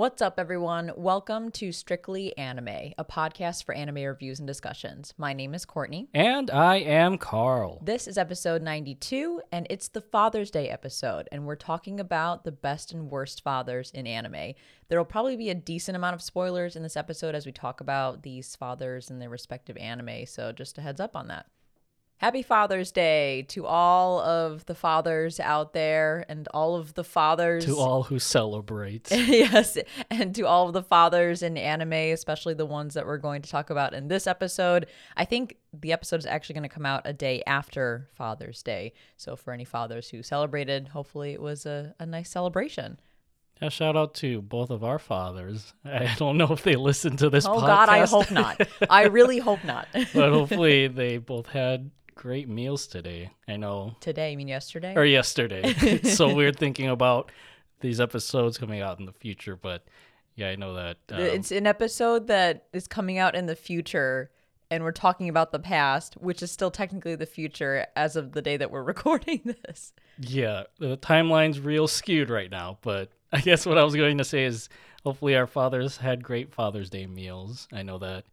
What's up, everyone? Welcome to Strictly Anime, a podcast for anime reviews and discussions. My name is Courtney. And I am Carl. This is episode 92, and it's the Father's Day episode, and we're talking about the best and worst fathers in anime. There will probably be a decent amount of spoilers in this episode as we talk about these fathers and their respective anime, so just a heads up on that. Happy Father's Day to all of the fathers out there and all of the fathers. To all who celebrate. yes, and to all of the fathers in anime, especially the ones that we're going to talk about in this episode. I think the episode is actually going to come out a day after Father's Day. So for any fathers who celebrated, hopefully it was a, a nice celebration. A shout out to both of our fathers. I don't know if they listen to this Oh podcast. God, I hope not. I really hope not. but hopefully they both had great meals today. I know. Today, you mean yesterday? Or yesterday. it's so weird thinking about these episodes coming out in the future, but yeah, I know that. Um, it's an episode that is coming out in the future and we're talking about the past, which is still technically the future as of the day that we're recording this. yeah, the timeline's real skewed right now, but I guess what I was going to say is hopefully our fathers had great Father's Day meals. I know that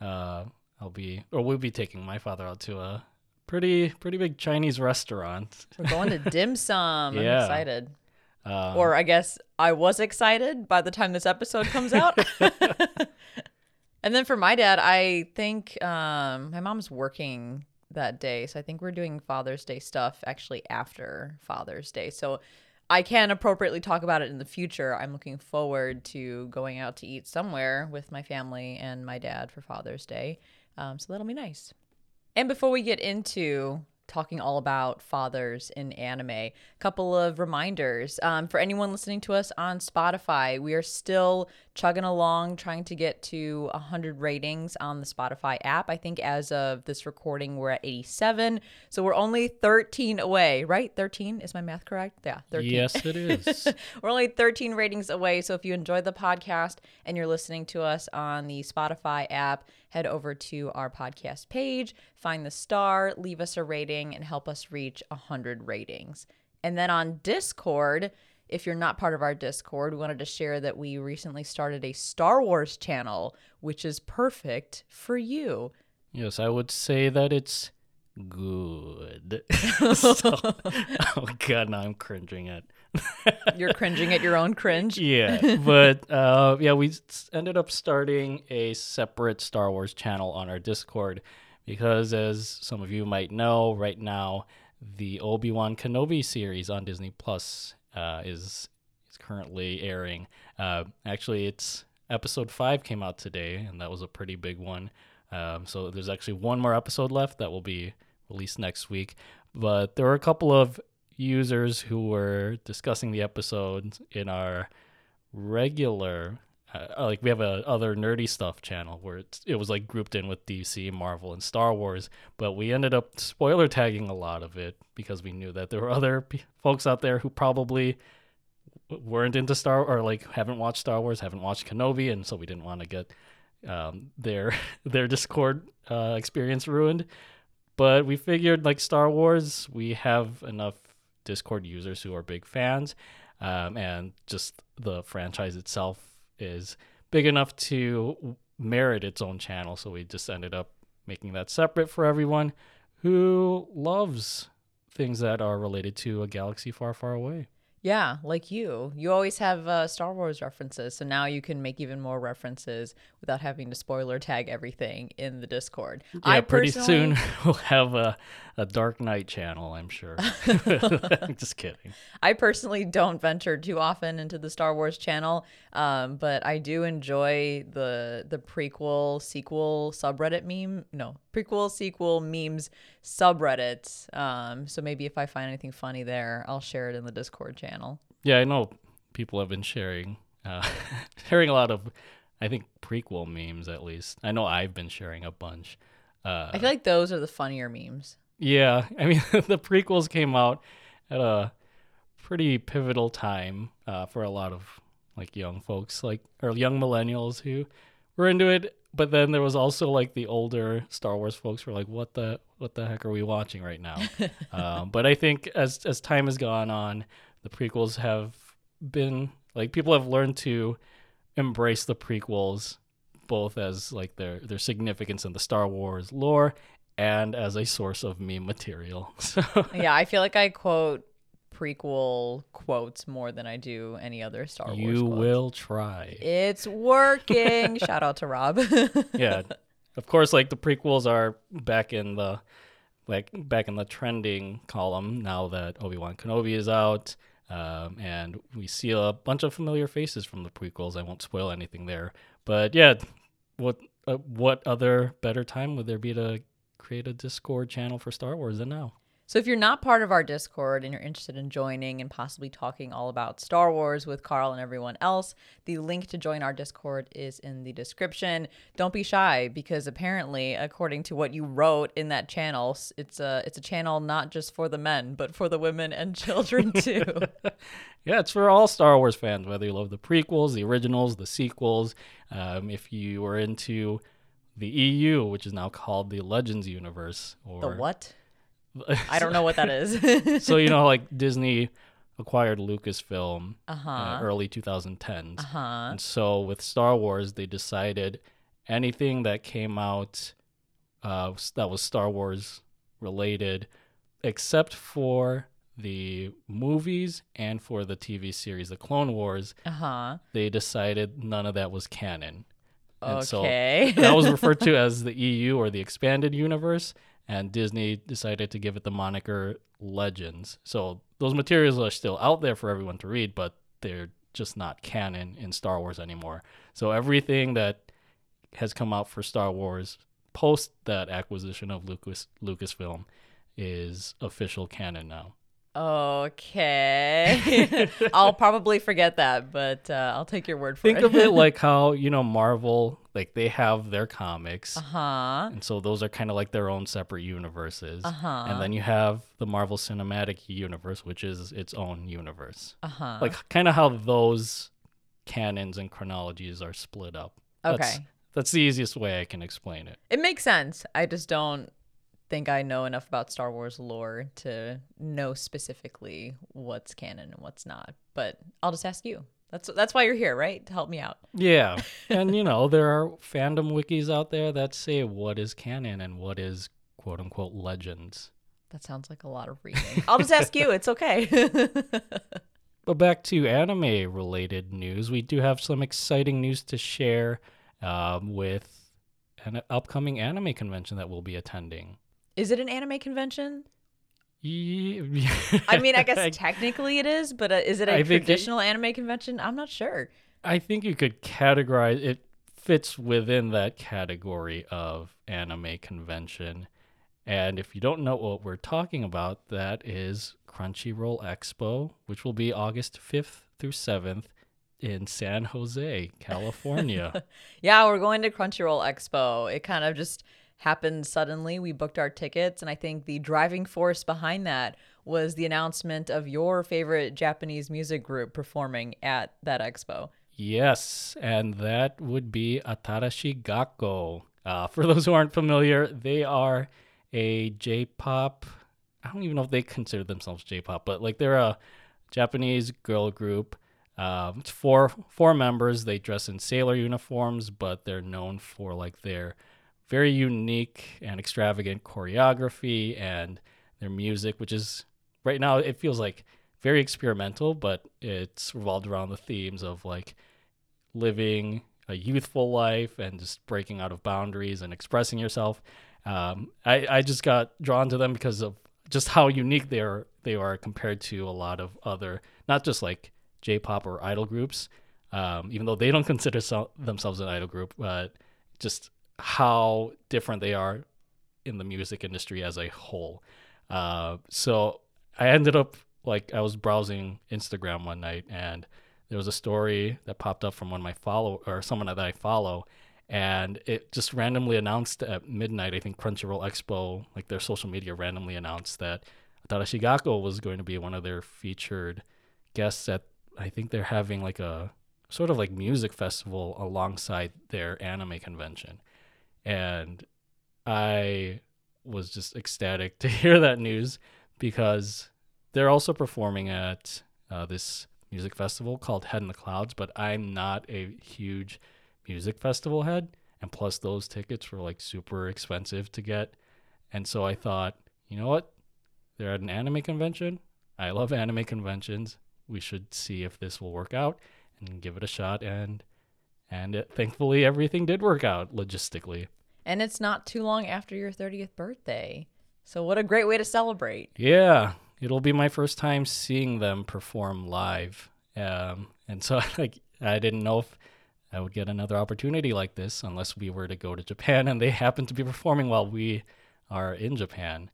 uh, I'll be, or we'll be taking my father out to a pretty pretty big Chinese restaurant. We're going to dim sum. I'm Yeah. excited. Uh, Or I guess I was excited by the time this episode comes out. and then for my dad, I think um, my mom's working that day. So I think we're doing Father's Day stuff actually after Father's Day. So I can appropriately talk about it in the future. I'm looking forward to going out to eat somewhere with my family and my dad for Father's Day. Um, so that'll be nice. And before we get into talking all about fathers in anime, a couple of reminders. Um, for anyone listening to us on Spotify, we are still chugging along trying to get to 100 ratings on the Spotify app. I think as of this recording, we're at 87. So we're only 13 away, right? 13? Is my math correct? Yeah, 13. yes, it is. We're only 13 ratings away. So if you enjoyed the podcast and you're listening to us on the Spotify app, head over to our podcast page, find the star, leave us a rating, and help us reach 100 ratings. And then on Discord, if you're not part of our Discord, we wanted to share that we recently started a Star Wars channel, which is perfect for you. yes, I would say that it's good. So- oh god, now I'm cringing at. You're cringing at your own cringe. Yeah, but uh, yeah, we ended up starting a separate Star Wars channel on our Discord because, as some of you might know, right now the Obi Wan Kenobi series on Disney Plus uh, is is currently airing. Uh, actually, it's episode five came out today, and that was a pretty big one. Um, so there's actually one more episode left that will be released next week. But there were a couple of users who were discussing the episodes in our regular uh, like we have a other nerdy stuff channel where it's, it was like grouped in with DC, Marvel, and Star Wars, but we ended up spoiler tagging a lot of it because we knew that there were other p- folks out there who probably weren't into Star or like haven't watched Star Wars, haven't watched Kenobi, and so we didn't want to get um, their their Discord uh, experience ruined. But we figured like Star Wars, we have enough Discord users who are big fans, um, and just the franchise itself is big enough to merit its own channel. So we just ended up making that separate for everyone who loves things that are related to a galaxy far, far away. Yeah, like you. You always have uh, Star Wars references, so now you can make even more references without having to spoiler tag everything in the Discord. Yeah, pretty soon we'll have a, a Dark Knight channel, I'm sure. I'm just kidding. I personally don't venture too often into the Star Wars channel, um, but I do enjoy the the prequel sequel subreddit meme. No, prequel sequel memes subreddit. Um, so maybe if I find anything funny there, I'll share it in the Discord channel. Yeah, I know people have been sharing uh, sharing a lot of, I think prequel memes at least. I know I've been sharing a bunch. Uh, I feel like those are the funnier memes. yeah, I mean the prequels came out at a pretty pivotal time uh, for a lot of like young folks, like or young millennials who were into it. But then there was also like the older Star Wars folks were like, "What the what the heck are we watching right now?" um, but I think as as time has gone on, the prequels have been like people have learned to embrace the prequels both as like their their significance in the Star Wars lore and as a source of meme material. So yeah, I feel like I quote prequel quotes more than I do any other Star Wars. you quotes. will try. It's working. Shout out to Rob. yeah. Of course like the prequels are back in the like back in the trending column now that Obi-Wan Kenobi is out. Um, and we see a bunch of familiar faces from the prequels. I won't spoil anything there, but yeah, what uh, what other better time would there be to create a Discord channel for Star Wars than now? So if you're not part of our Discord and you're interested in joining and possibly talking all about Star Wars with Carl and everyone else, the link to join our Discord is in the description. Don't be shy because apparently, according to what you wrote in that channel, it's a it's a channel not just for the men, but for the women and children too. Yeah, it's for all Star Wars fans, whether you love the prequels, the originals, the sequels. Um, if you were into the EU, which is now called the Legends universe, or the what? I don't know what that is. so you know, like Disney acquired Lucasfilm uh-huh. uh, early 2010s, Uh-huh. and so with Star Wars, they decided anything that came out uh, that was Star Wars related, except for the movies and for the TV series, The Clone Wars, Uh-huh. they decided none of that was canon. And so Okay. that was referred to as the EU or the expanded universe, and Disney decided to give it the moniker Legends. So those materials are still out there for everyone to read, but they're just not canon in Star Wars anymore. So everything that has come out for Star Wars post that acquisition of Lucas Lucasfilm is official canon now. Okay. I'll probably forget that, but uh, I'll take your word for Think it. Think of it like how, you know, Marvel, like they have their comics. uh-huh. And so those are kind of like their own separate universes. Uh-huh. And then you have the Marvel Cinematic Universe, which is its own universe. Uh-huh. Like kind of how those canons and chronologies are split up. That's, Okay. That's the easiest way I can explain it. It makes sense. I just don't think I know enough about Star Wars lore to know specifically what's canon and what's not. But I'll just ask you. That's that's why you're here, right? To help me out. Yeah. and you know, there are fandom wikis out there that say what is canon and what is quote unquote legends. That sounds like a lot of reading. I'll just ask you. It's okay. But back to anime related news, we do have some exciting news to share um, with an upcoming anime convention that we'll be attending. is it an anime convention? I mean, I guess technically it is, but uh, is it a I think it- traditional anime convention? I'm not sure. I think you could categorize it fits within that category of anime convention. And if you don't know what we're talking about, that is Crunchyroll Expo, which will be August 5th through 7th in San Jose, California. Yeah, we're going to Crunchyroll Expo. It kind of just happened suddenly. We booked our tickets, and I think the driving force behind that was the announcement of your favorite Japanese music group performing at that expo. Yes, and that would be Atarashi Gakko. Uh, for those who aren't familiar, they are a J-pop. I don't even know if they consider themselves J-pop, but like they're a Japanese girl group. Um, it's four four members. They dress in sailor uniforms, but they're known for like their very unique and extravagant choreography and their music, which is right now it feels like very experimental, but it's revolved around the themes of like living a youthful life and just breaking out of boundaries and expressing yourself. Um, I, I just got drawn to them because of just how unique they are they are compared to a lot of other not just like J-pop or idol groups, um, even though they don't consider so- themselves an idol group, but just how different they are in the music industry as a whole. Uh, so I ended up like I was browsing Instagram one night and there was a story that popped up from one of my follow or someone that I follow and it just randomly announced at midnight I think Crunchyroll Expo like their social media randomly announced that Atarashi Gakko was going to be one of their featured guests at I think they're having like a sort of like music festival alongside their anime convention and I was just ecstatic to hear that news because they're also performing at uh, this music festival called Head in the Clouds, but I'm not a huge music festival head. And plus, those tickets were like super expensive to get. And so I thought, you know what? They're at an anime convention. I love anime conventions. We should see if this will work out and give it a shot. And and it, thankfully, everything did work out logistically. And it's not too long after your 30th birthday. So, what a great way to celebrate. Yeah, it'll be my first time seeing them perform live. Um, and so, like, I didn't know if I would get another opportunity like this unless we were to go to Japan and they happen to be performing while we are in Japan.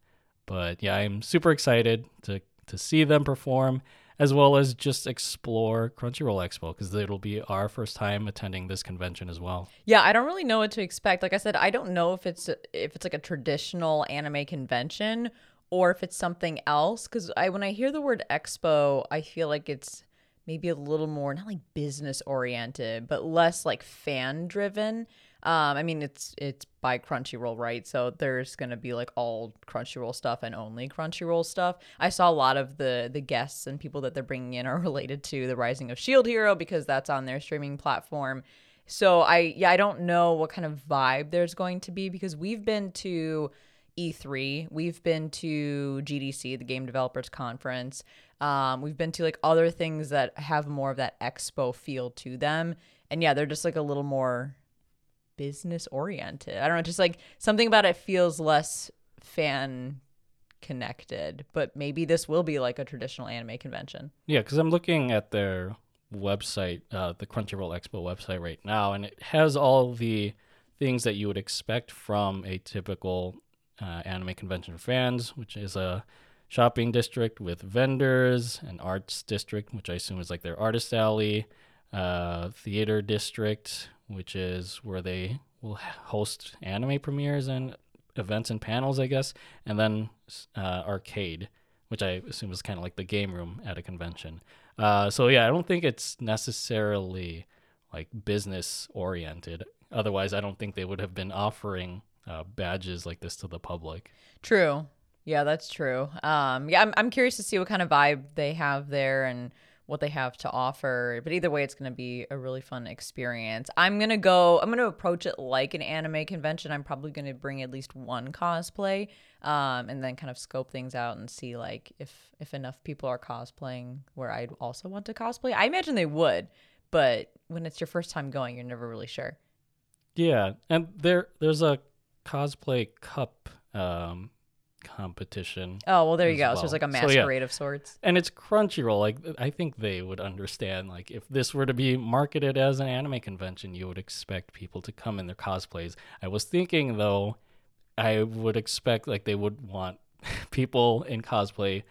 But yeah, I'm super excited to to see them perform as well as just explore Crunchyroll Expo because it'll be our first time attending this convention as well. Yeah, I don't really know what to expect. Like I said, I don't know if it's if it's like a traditional anime convention or if it's something else because I when I hear the word expo, I feel like it's maybe a little more not like business oriented, but less like fan driven. Um, I mean, it's it's by Crunchyroll, right? So there's gonna be like all Crunchyroll stuff and only Crunchyroll stuff. I saw a lot of the the guests and people that they're bringing in are related to the Rising of Shield Hero because that's on their streaming platform. So I yeah I don't know what kind of vibe there's going to be because we've been to E3, we've been to GDC, the Game Developers Conference. Um, we've been to like other things that have more of that expo feel to them, and yeah, they're just like a little more business oriented. I don't know, just like something about it feels less fan connected, but maybe this will be like a traditional anime convention. Yeah, because I'm looking at their website, uh, the Crunchyroll Expo website right now, and it has all the things that you would expect from a typical uh, anime convention fans, which is a shopping district with vendors, an arts district, which I assume is like their artist alley, uh, theater district, which is where they will host anime premieres and events and panels, I guess, and then uh, arcade, which I assume is kind of like the game room at a convention. Uh, so yeah, I don't think it's necessarily like business oriented. Otherwise, I don't think they would have been offering uh, badges like this to the public. True. Yeah, that's true. Um, yeah, I'm I'm curious to see what kind of vibe they have there and what they have to offer. But either way, it's going to be a really fun experience. I'm going to go, I'm going to approach it like an anime convention. I'm probably going to bring at least one cosplay um, and then kind of scope things out and see like if, if enough people are cosplaying where I'd also want to cosplay. I imagine they would, but when it's your first time going, you're never really sure. Yeah. And there, there's a cosplay cup um, competition. Oh well, there you go. Well. So it's like a masquerade so, yeah. of sorts. And it's Crunchyroll. Like I think they would understand. Like if this were to be marketed as an anime convention, you would expect people to come in their cosplays. I was thinking though, I would expect like they would want people in cosplay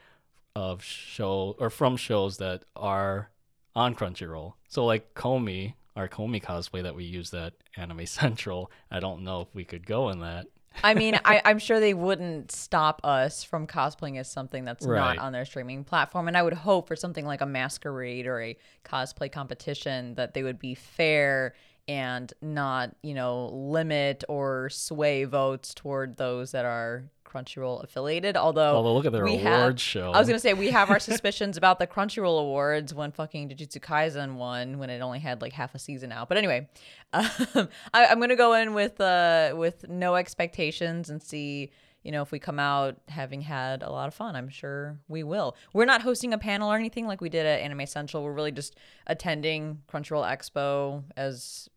of show or from shows that are on Crunchyroll. So like Komi, our Komi cosplay that we used at Anime Central. I don't know if we could go in that. I mean, I, am sure they wouldn't stop us from cosplaying as something that's right. not on their streaming platform. And I would hope for something like a masquerade or a cosplay competition that they would be fair and not, you know, limit or sway votes toward those that are Crunchyroll affiliated. Although, although look at their award have, show. I was gonna say we have our suspicions about the Crunchyroll awards when fucking Jujutsu Kaisen won when it only had like half a season out. But anyway, um, I, am gonna go in with uh with no expectations and see you know, if we come out having had a lot of fun, I'm sure we will. We're not hosting a panel or anything like we did at Anime Central. We're really just attending Crunchyroll Expo as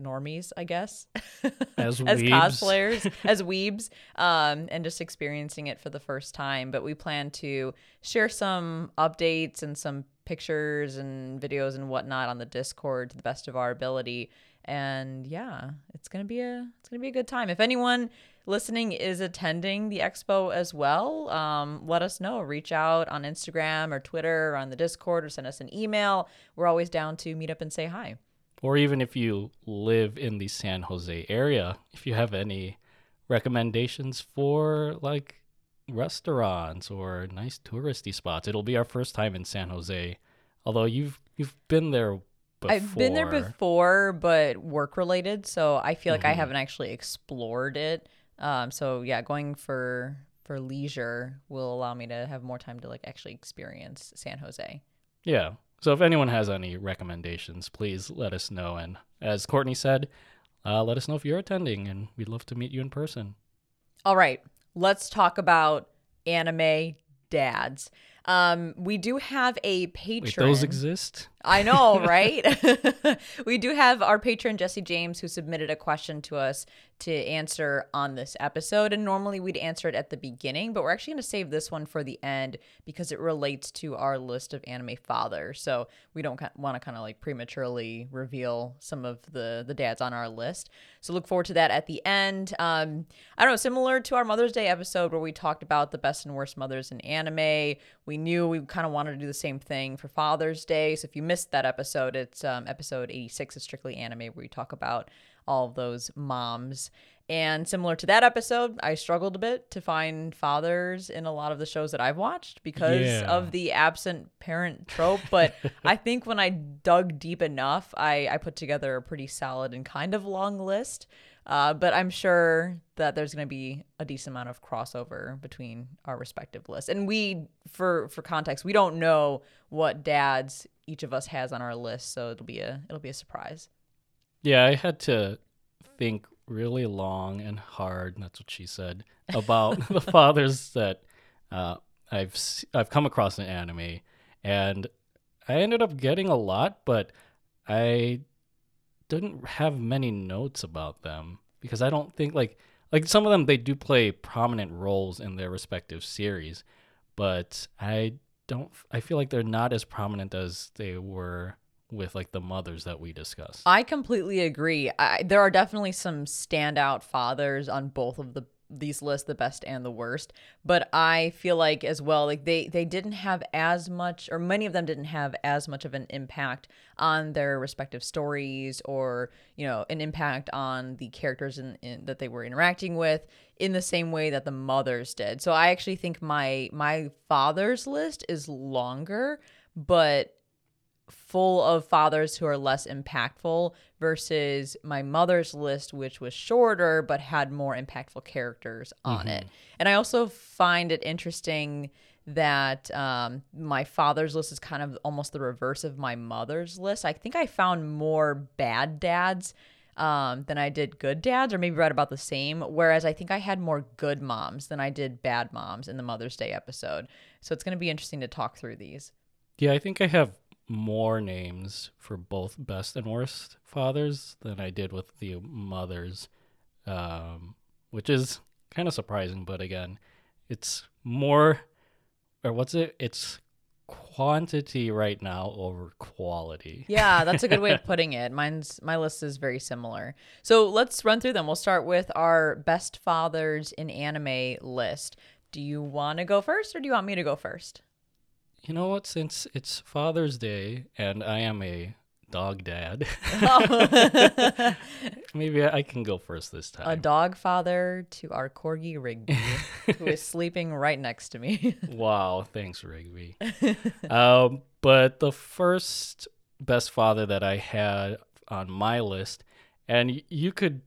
normies, I guess, as, as cosplayers, as weebs, um, and just experiencing it for the first time. But we plan to share some updates and some pictures and videos and whatnot on the Discord to the best of our ability. And yeah, it's gonna be a it's gonna be a good time. If anyone listening is attending the expo as well, um, let us know. Reach out on Instagram or Twitter or on the Discord or send us an email. We're always down to meet up and say hi or even if you live in the San Jose area, if you have any recommendations for like restaurants or nice touristy spots, it'll be our first time in San Jose. Although you've you've been there before. I've been there before, but work related, so I feel like mm-hmm. I haven't actually explored it. Um, so yeah, going for for leisure will allow me to have more time to like actually experience San Jose. Yeah. So if anyone has any recommendations, please let us know. And as Courtney said, uh, let us know if you're attending, and we'd love to meet you in person. All right, let's talk about anime dads. Um, we do have a patron. Wait, those exist? I know, right? we do have our patron Jesse James who submitted a question to us to answer on this episode. And normally we'd answer it at the beginning, but we're actually going to save this one for the end because it relates to our list of anime fathers. So we don't want to kind of like prematurely reveal some of the the dads on our list. So look forward to that at the end. Um, I don't know, similar to our Mother's Day episode where we talked about the best and worst mothers in anime. We knew we kind of wanted to do the same thing for Father's Day. So if you missed that episode, it's um, episode 86 of Strictly Anime where we talk about all of those moms. And similar to that episode, I struggled a bit to find fathers in a lot of the shows that I've watched because Yeah. of the absent parent trope. But I think when I dug deep enough, I, I put together a pretty solid and kind of long list. Uh, but I'm sure that there's going to be a decent amount of crossover between our respective lists. And we, for for context, we don't know what dads each of us has on our list, so it'll be a it'll be a surprise. Yeah, I had to think really long and hard. And That's what she said about the fathers that uh, I've I've come across in anime, and I ended up getting a lot, but I didn't have many notes about them because I don't think like like some of them they do play prominent roles in their respective series, but I don't. I feel like they're not as prominent as they were with like the mothers that we discussed. I completely agree. I, there are definitely some standout fathers on both of the these lists, the best and the worst. But I feel like as well, like they they didn't have as much, or many of them didn't have as much of an impact on their respective stories, or you know, an impact on the characters in, in that they were interacting with in the same way that the mothers did. So I actually think my my father's list is longer, but full of fathers who are less impactful versus my mother's list, which was shorter but had more impactful characters on it. And I also find it interesting that um, my father's list is kind of almost the reverse of my mother's list. I think I found more bad dads um, than I did good dads, or maybe right about the same. Whereas I think I had more good moms than I did bad moms in the Mother's Day episode. So it's going to be interesting to talk through these. Yeah, I think I have more names for both best and worst fathers than I did with the mothers, um, which is kind of surprising. But again, it's more, or what's it? It's quantity right now over quality. Yeah, that's a good way of putting it. Mine's my list is very similar. So let's run through them. We'll start with our best fathers in anime list. Do you want to go first or do you want me to go first? You know what? Since it's Father's Day and I am a dog dad, maybe I can go first this time. A dog father to our corgi Rigby, who is sleeping right next to me. Wow, thanks, Rigby. um, but the first best father that I had on my list, and you could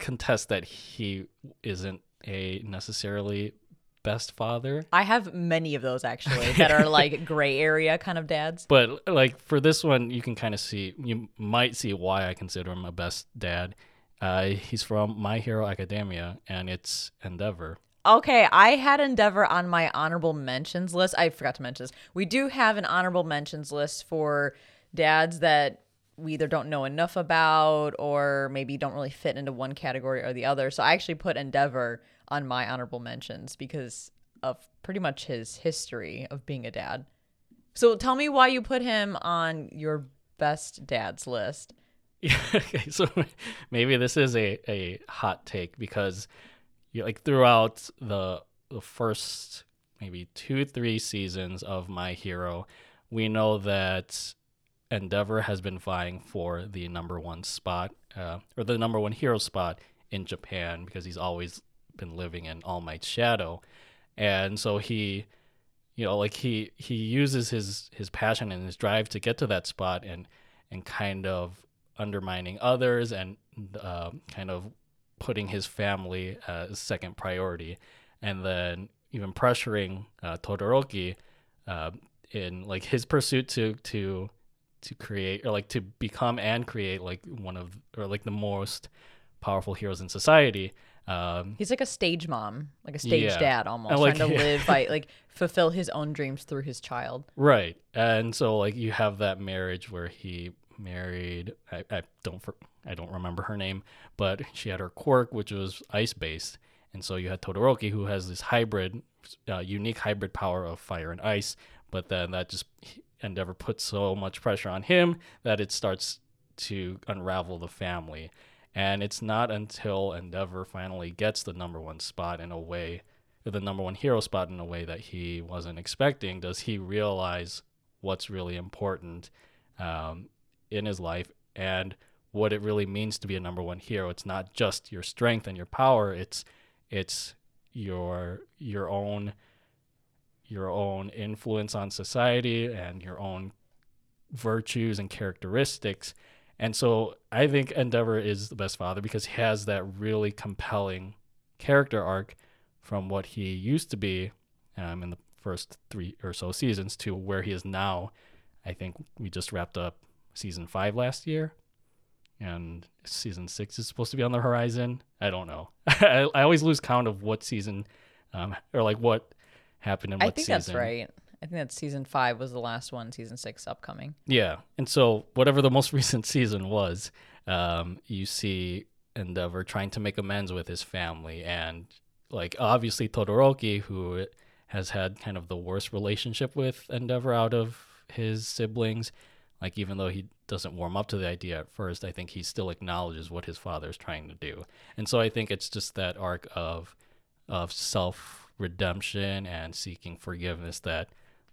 contest that he isn't a necessarily best father, I have many of those actually that are like gray area kind of dads. but like for this one, you can kind of see, you might see why I consider him a best dad. Uh, he's from My Hero Academia, and it's Endeavor. Okay, I had Endeavor on my honorable mentions list. I forgot to mention this. We do have an honorable mentions list for dads that we either don't know enough about or maybe don't really fit into one category or the other. So I actually put Endeavor on my honorable mentions because of pretty much his history of being a dad. So tell me why you put him on your best dads list. Yeah, okay, so maybe this is a, a hot take because you like throughout the the first maybe two three seasons of My Hero, we know that Endeavor has been vying for the number one spot uh, or the number one hero spot in Japan because he's always been living in All Might's shadow, and so he you know like he he uses his his passion and his drive to get to that spot and and kind of undermining others and uh, kind of putting his family as second priority and then even pressuring uh, Todoroki uh, in like his pursuit to to to create or like to become and create like one of or like the most powerful heroes in society. Um, He's like a stage mom, like a stage Yeah. dad almost, like- trying to live by like fulfill his own dreams through his child. Right. And so like you have that marriage where he married I, I don't for, I don't remember her name, but she had her quirk which was ice based. And so you had Todoroki who has this hybrid uh, unique hybrid power of fire and ice, but then that just Endeavor puts so much pressure on him that it starts to unravel the family. And it's not until Endeavor finally gets the number one spot in a way, the number one hero spot in a way that he wasn't expecting, does he realize what's really important um, in his life and what it really means to be a number one hero. It's not just your strength and your power. It's it's your your own your own influence on society and your own virtues and characteristics. And so I think Endeavor is the best father because he has that really compelling character arc from what he used to be um, in the first three or so seasons to where he is now. I think we just wrapped up season five last year, and season six is supposed to be on the horizon. I don't know. I, I always lose count of what season, um, or like what happened in what season. I think that's right. I think that season five was the last one. Season six upcoming. Yeah, and so whatever the most recent season was, um, you see Endeavor trying to make amends with his family, and like obviously Todoroki, who has had kind of the worst relationship with Endeavor out of his siblings. Like even though he doesn't warm up to the idea at first, I think he still acknowledges what his father is trying to do, and so I think it's just that arc of of self redemption and seeking forgiveness that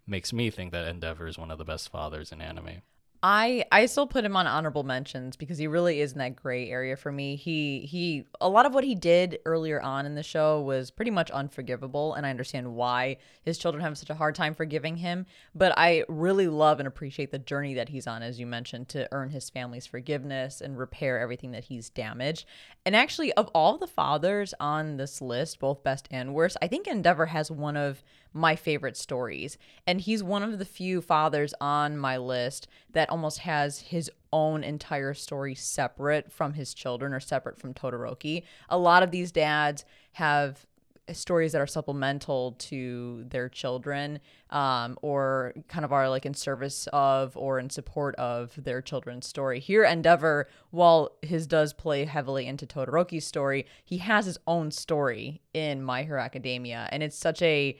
makes me think that Endeavor is one of the best fathers in anime. I I still put him on honorable mentions because he really is in that gray area for me. He he a lot of what he did earlier on in the show was pretty much unforgivable and I understand why his children have such a hard time forgiving him, but I really love and appreciate the journey that he's on as you mentioned to earn his family's forgiveness and repair everything that he's damaged. And actually of all the fathers on this list, both best and worst, I think Endeavor has one of my favorite stories. And he's one of the few fathers on my list that almost has his own entire story separate from his children or separate from Todoroki. A lot of these dads have stories that are supplemental to their children um, or kind of are like in service of or in support of their children's story. Here, Endeavor, while his does play heavily into Todoroki's story, he has his own story in My Hero Academia. And it's such a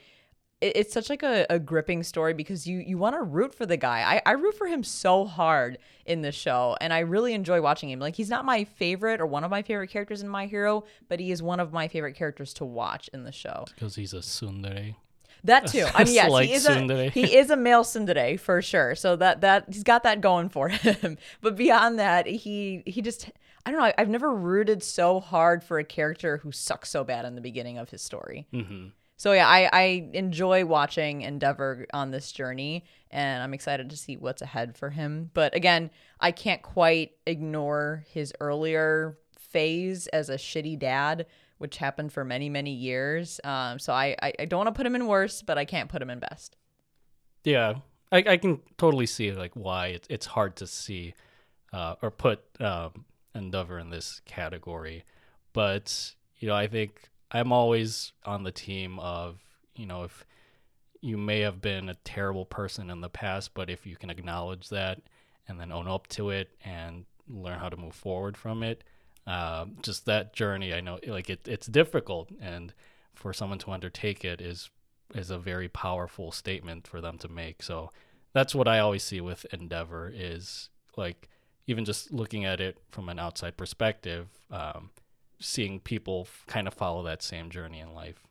it's such like a, a gripping story because you you want to root for the guy. I, I root for him so hard in the show and I really enjoy watching him. Like he's not my favorite or one of my favorite characters in My Hero, but he is one of my favorite characters to watch in the show. because he's a tsundere. That too. I mean, yes, he is a he is a male tsundere for sure. So that that he's got that going for him. but beyond that, he he just I don't know. I've never rooted so hard for a character who sucks so bad in the beginning of his story. hmm So yeah, I, I enjoy watching Endeavor on this journey, and I'm excited to see what's ahead for him. But again, I can't quite ignore his earlier phase as a shitty dad, which happened for many many years. Um, so I I, I don't want to put him in worst, but I can't put him in best. Yeah, I, I can totally see like why it's it's hard to see uh, or put um, Endeavor in this category, but you know I think I'm always on the team of you know if you may have been a terrible person in the past, but if you can acknowledge that and then own up to it and learn how to move forward from it, um, just that journey. I know like it, it's difficult, and for someone to undertake it is is a very powerful statement for them to make. So that's what I always see with Endeavor is like even just looking at it from an outside perspective, um, seeing people kind of follow that same journey in life.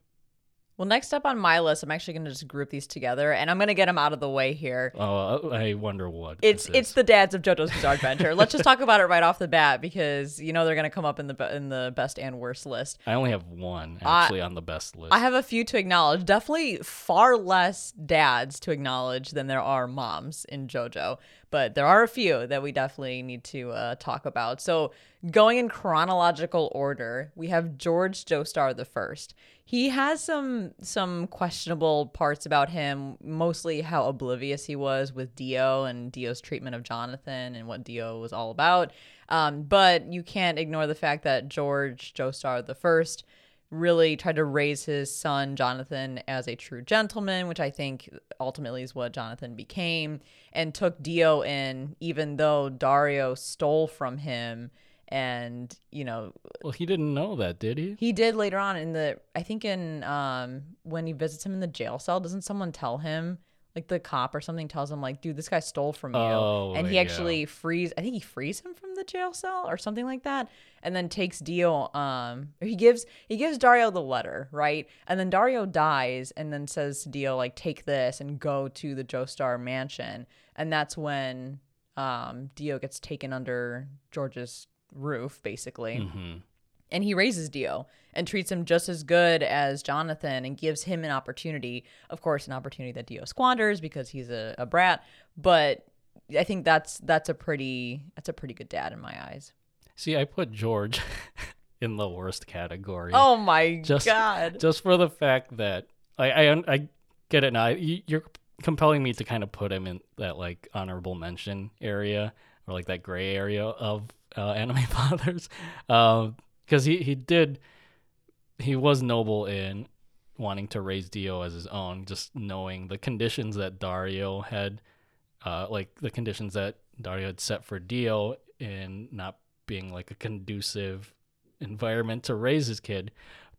Well, next up on my list, I'm actually going to just group these together, and I'm going to get them out of the way here. Oh, I wonder what It's it's the dads of JoJo's Bizarre Adventure. Let's just talk about it right off the bat because you know they're going to come up in the in the best and worst list. I only have one actually on the best list. I have a few to acknowledge. Definitely far less dads to acknowledge than there are moms in JoJo. but there are a few that we definitely need to uh, talk about. So, going in chronological order, we have George Joestar the first. He has some some questionable parts about him, mostly how oblivious he was with Dio and Dio's treatment of Jonathan and what Dio was all about. Um, but you can't ignore the fact that George Joestar the first really tried to raise his son Jonathan as a true gentleman, which I think ultimately is what Jonathan became, and took Dio in, even though Dario stole from him. And you know, Well, he didn't know that, did he? he did later on in the. I think in um when he visits him in the jail cell, doesn't someone tell him? Like the cop or something tells him, like, dude, this guy stole from you. Oh, and he yeah. actually frees I think he frees him from the jail cell or something like that. And then takes Dio um he gives he gives Dario the letter, right? And then Dario dies and then says to Dio, like, take this and go to the Joestar mansion. And that's when um Dio gets taken under George's roof, basically hmm and he raises Dio and treats him just as good as Jonathan and gives him an opportunity. Of course, an opportunity that Dio squanders because he's a, a brat. But I think that's that's a pretty that's a pretty good dad in my eyes. See, I put George in the worst category. Oh my Just- god! just for the fact that I I, I get it now. You're compelling me to kind of put him in that like honorable mention area or like that gray area of uh, anime fathers, because he he did he was noble in wanting to raise Dio as his own, just knowing the conditions that Dario had, uh, like the conditions that Dario had set for Dio in not being like a conducive environment to raise his kid.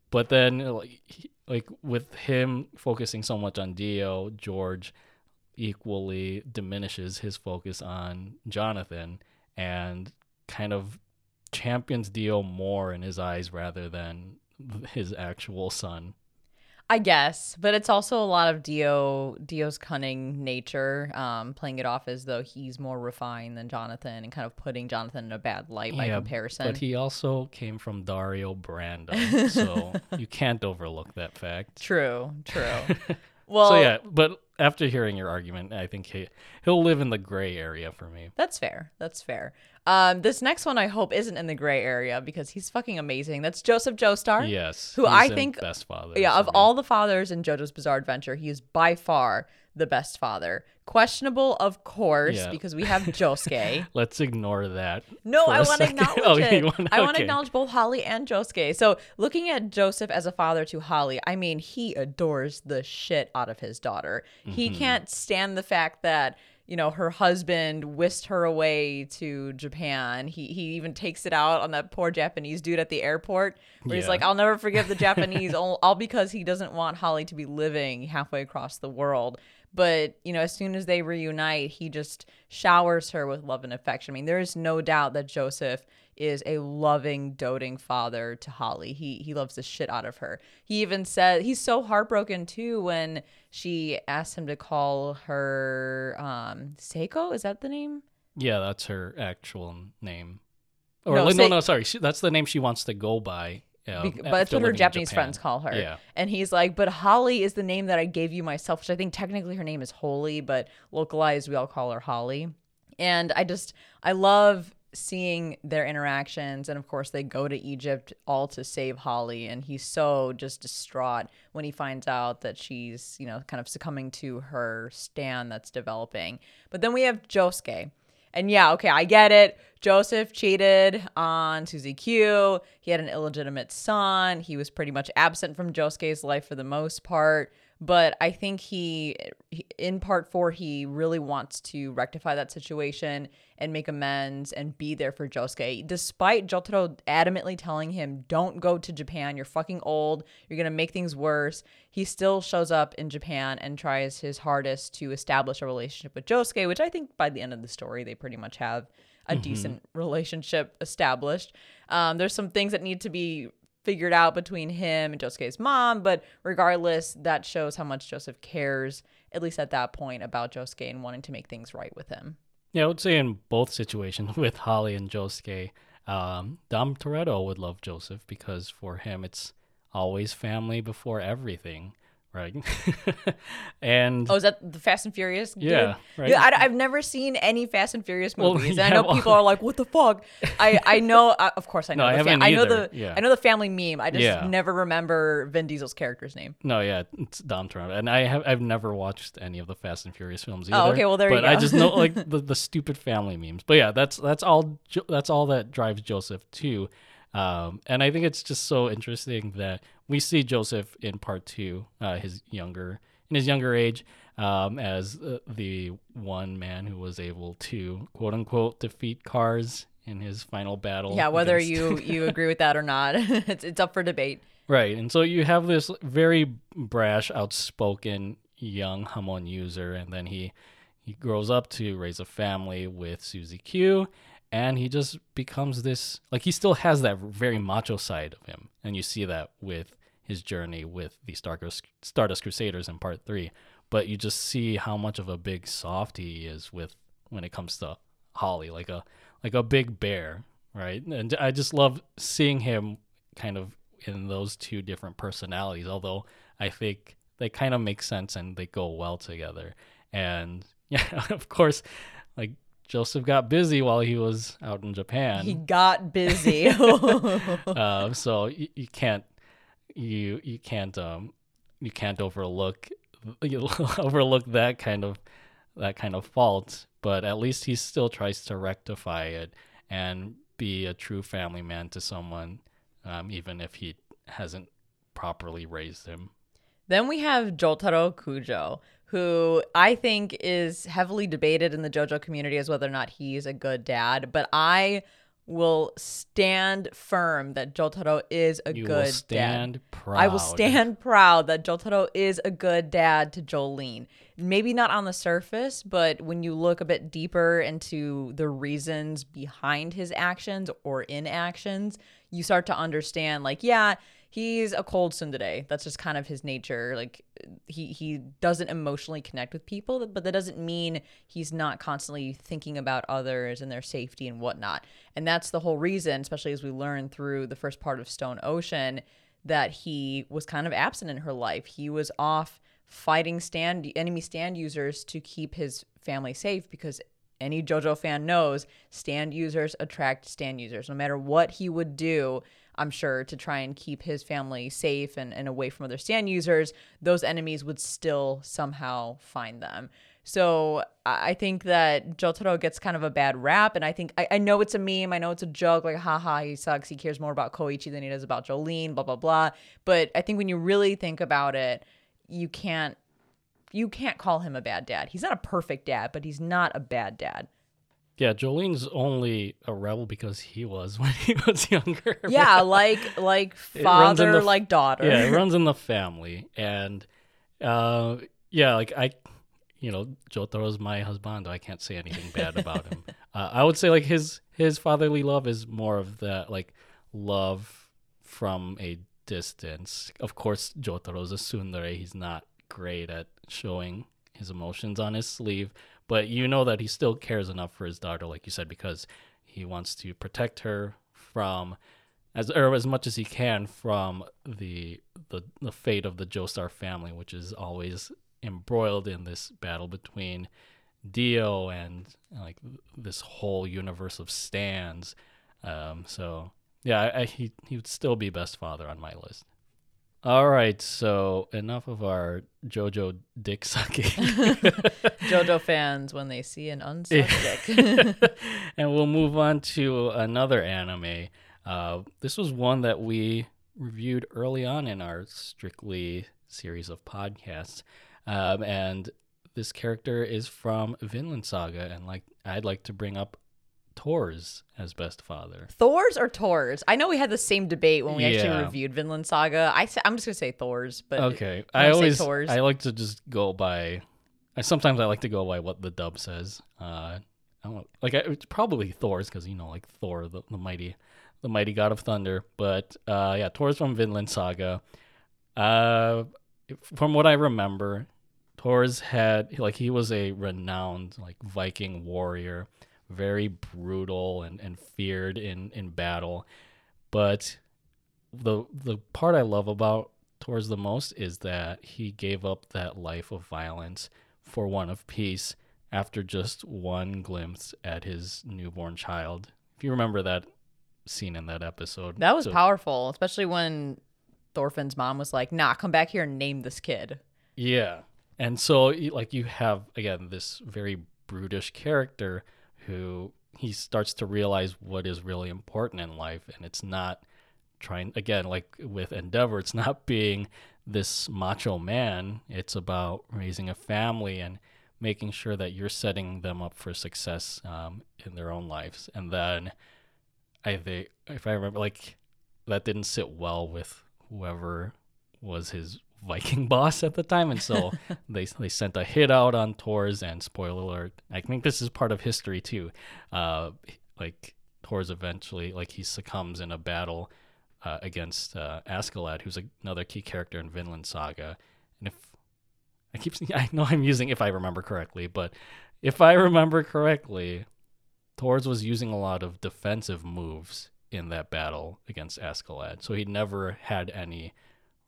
But then, like, he- like with him focusing so much on Dio, George equally diminishes his focus on Jonathan and kind of champions Dio more in his eyes rather than his actual son. I guess, but it's also a lot of Dio Dio's cunning nature, um, playing it off as though he's more refined than Jonathan and kind of putting Jonathan in a bad light by comparison. But he also came from Dario Brando, so you can't overlook that fact. True, true. Well, so yeah, but after hearing your argument, I think he he'll live in the gray area for me. That's fair. That's fair. Um, this next one I hope isn't in the gray area because he's fucking amazing. That's Joseph Joestar. Yes, Who I think- best father. Yeah, of all the fathers in JoJo's Bizarre Adventure, he is by far the best father. Questionable, of course, Yeah. because we have Josuke. Let's ignore that. No, for I want to second. acknowledge Oh, it. wanna- I want to okay. acknowledge both Holly and Josuke. So, looking at Joseph as a father to Holly, I mean, he adores the shit out of his daughter. He Mm-hmm. can't stand the fact that you know her husband whisked her away to Japan. He he even takes it out on that poor Japanese dude at the airport, where he's Yeah. like, "I'll never forgive the Japanese, all, all because he doesn't want Holly to be living halfway across the world." But you know, as soon as they reunite, he just showers her with love and affection. I mean, there is no doubt that Joseph is a loving, doting father to Holly. He he loves the shit out of her. He even said he's so heartbroken too when she asked him to call her um Seiko. Is that the name? Yeah, that's her actual name. Or No, no, say- no, no, sorry. She, that's the name she wants to go by. Uh, Be- but that's what her Japanese friends call her. Yeah. And he's like, but Holly is the name that I gave you myself, which I think technically her name is Holy, but localized we all call her Holly. And I just I love seeing their interactions and of course they go to Egypt all to save Holly and he's so just distraught when he finds out that she's, you know, kind of succumbing to her stand that's developing. But then we have Josuke. And yeah, okay, I get it. Joseph cheated on Susie Q. He had an illegitimate son. He was pretty much absent from Josuke's life for the most part. But I think he, in part four, he really wants to rectify that situation and make amends and be there for Josuke. Despite Jotaro adamantly telling him, don't go to Japan, you're fucking old, you're gonna make things worse, he still shows up in Japan and tries his hardest to establish a relationship with Josuke, which I think by the end of the story, they pretty much have a decent relationship established. Um, there's some things that need to be figured out between him and Josuke's mom, but regardless, that shows how much Joseph cares, at least at that point, about Josuke and wanting to make things right with him. Yeah, I would say in both situations with Holly and Josuke, um, Dom Toretto would love Joseph because for him it's always family before everything, right? and Oh, is that the Fast and Furious? dude? Yeah, right. Yeah, I, have never seen any Fast and Furious Well, movies. yeah, and I know well- people are like, "What the fuck?" I I know, uh, of course, I know. No, I the haven't I know the yeah. I know the family meme. I just Yeah. never remember Vin Diesel's character's name. no, yeah, it's Dom Toretto, and I have I've never watched any of the Fast and Furious films either. Oh, okay, well, there you but I just know like the, the stupid family memes. But yeah, that's that's all that's all that drives Joseph too. Um, and I think it's just so interesting that we see Joseph in part two, uh, his younger in his younger age, um, as uh, the one man who was able to quote unquote defeat Kars in his final battle. Yeah, whether against- you you agree with that or not, it's it's up for debate. Right. And so you have this very brash, outspoken young Hamon user, and then he he grows up to raise a family with Suzi Q, and he just becomes this like he still has that very macho side of him. And you see that with his journey with the Stardust, Crusaders in part three. But you just see how much of a big soft he is with when it comes to Holly, like a like a big bear, right? And I just love seeing him kind of in those two different personalities. Although I think they kind of make sense and they go well together. And yeah, of course, like Joseph got busy while he was out in Japan. He got busy. uh, so you, you can't you you can't um you can't overlook you overlook that kind of that kind of fault but at least he still tries to rectify it and be a true family man to someone um, even if he hasn't properly raised him Then we have Jotaro Kujo, who I think is heavily debated in the JoJo community as whether or not he's a good dad. But I will stand firm that Jotaro is a you good dad. proud I will stand proud that Jotaro is a good dad to Jolyne. Maybe not on the surface, but when you look a bit deeper into the reasons behind his actions or inactions, you start to understand like, yeah, he's a cold tsundere. That's just kind of his nature. Like he he doesn't emotionally connect with people, but that doesn't mean he's not constantly thinking about others and their safety and whatnot. And that's the whole reason, especially as we learn through the first part of Stone Ocean, that he was kind of absent in her life. He was off fighting stand enemy stand users to keep his family safe because any JoJo fan knows stand users attract stand users. No matter what he would do, I'm sure, to try and keep his family safe and, and away from other stand users, those enemies would still somehow find them. So I think that Jotaro gets kind of a bad rap, and I think I, I know it's a meme, I know it's a joke, like haha, he sucks, he cares more about Koichi than he does about Jolyne, blah blah blah. But I think when you really think about it, you can't you can't call him a bad dad. He's not a perfect dad, but he's not a bad dad. Yeah Jolyne's only a rebel because he was when he was younger Yeah, like like It runs in father, the- like daughter. yeah, it runs in the family, and uh, yeah, like I, you know, Jotaro's my husband. So I can't say anything bad about him. Uh, I would say like his his fatherly love is more of that like love from a distance. Of course, Jotaro's a tsundere. He's not great at showing his emotions on his sleeve, but you know that he still cares enough for his daughter, like you said, because he wants to protect her from as or as much as he can from the the the fate of the Joestar family, which is always embroiled in this battle between Dio and like this whole universe of stands. Um, so yeah, I, I, he he would still be best father on my list. All right, so enough of our JoJo dick sucking. JoJo fans when they see an unsucked dick. and we'll move on to another anime. Uh, this was one that we reviewed early on in our Strictly series of podcasts, um, and this character is from Vinland Saga, and like I'd like to bring up Tors as best father. Thors or Tors? I know we had the same debate when we actually reviewed Vinland Saga. I I'm just gonna say Thors, but Okay, I always Tors? I like to just go by. I sometimes I like to go by what the dub says. Uh, I don't like I, it's probably Thors because you know like Thor, the, the mighty, the mighty god of thunder. But uh, yeah, Thors from Vinland Saga. Uh, from what I remember, Thors had like he was a renowned like Viking warrior, very brutal and, and feared in in battle. But the the part I love about Thors the most is that he gave up that life of violence for one of peace after just one glimpse at his newborn child. If you remember that scene in that episode. That was So- powerful, especially when Thorfinn's mom was like, "Nah, come back here and name this kid." Yeah. And so like you have again this very brutish character who he starts to realize what is really important in life and it's not trying again like with Endeavor it's not being this macho man. It's about raising a family and making sure that you're setting them up for success um, in their own lives. And then I think if I remember like that didn't sit well with whoever was his Viking boss at the time, and so they they sent a hit out on Tors. And spoiler alert, I think this is part of history too. Uh, like Tors eventually, like he succumbs in a battle uh, against uh, Askeladd, who's another key character in Vinland Saga. And if I keep, I know I'm using if I remember correctly, but if I remember correctly, Tors was using a lot of defensive moves in that battle against Askeladd, so he never had any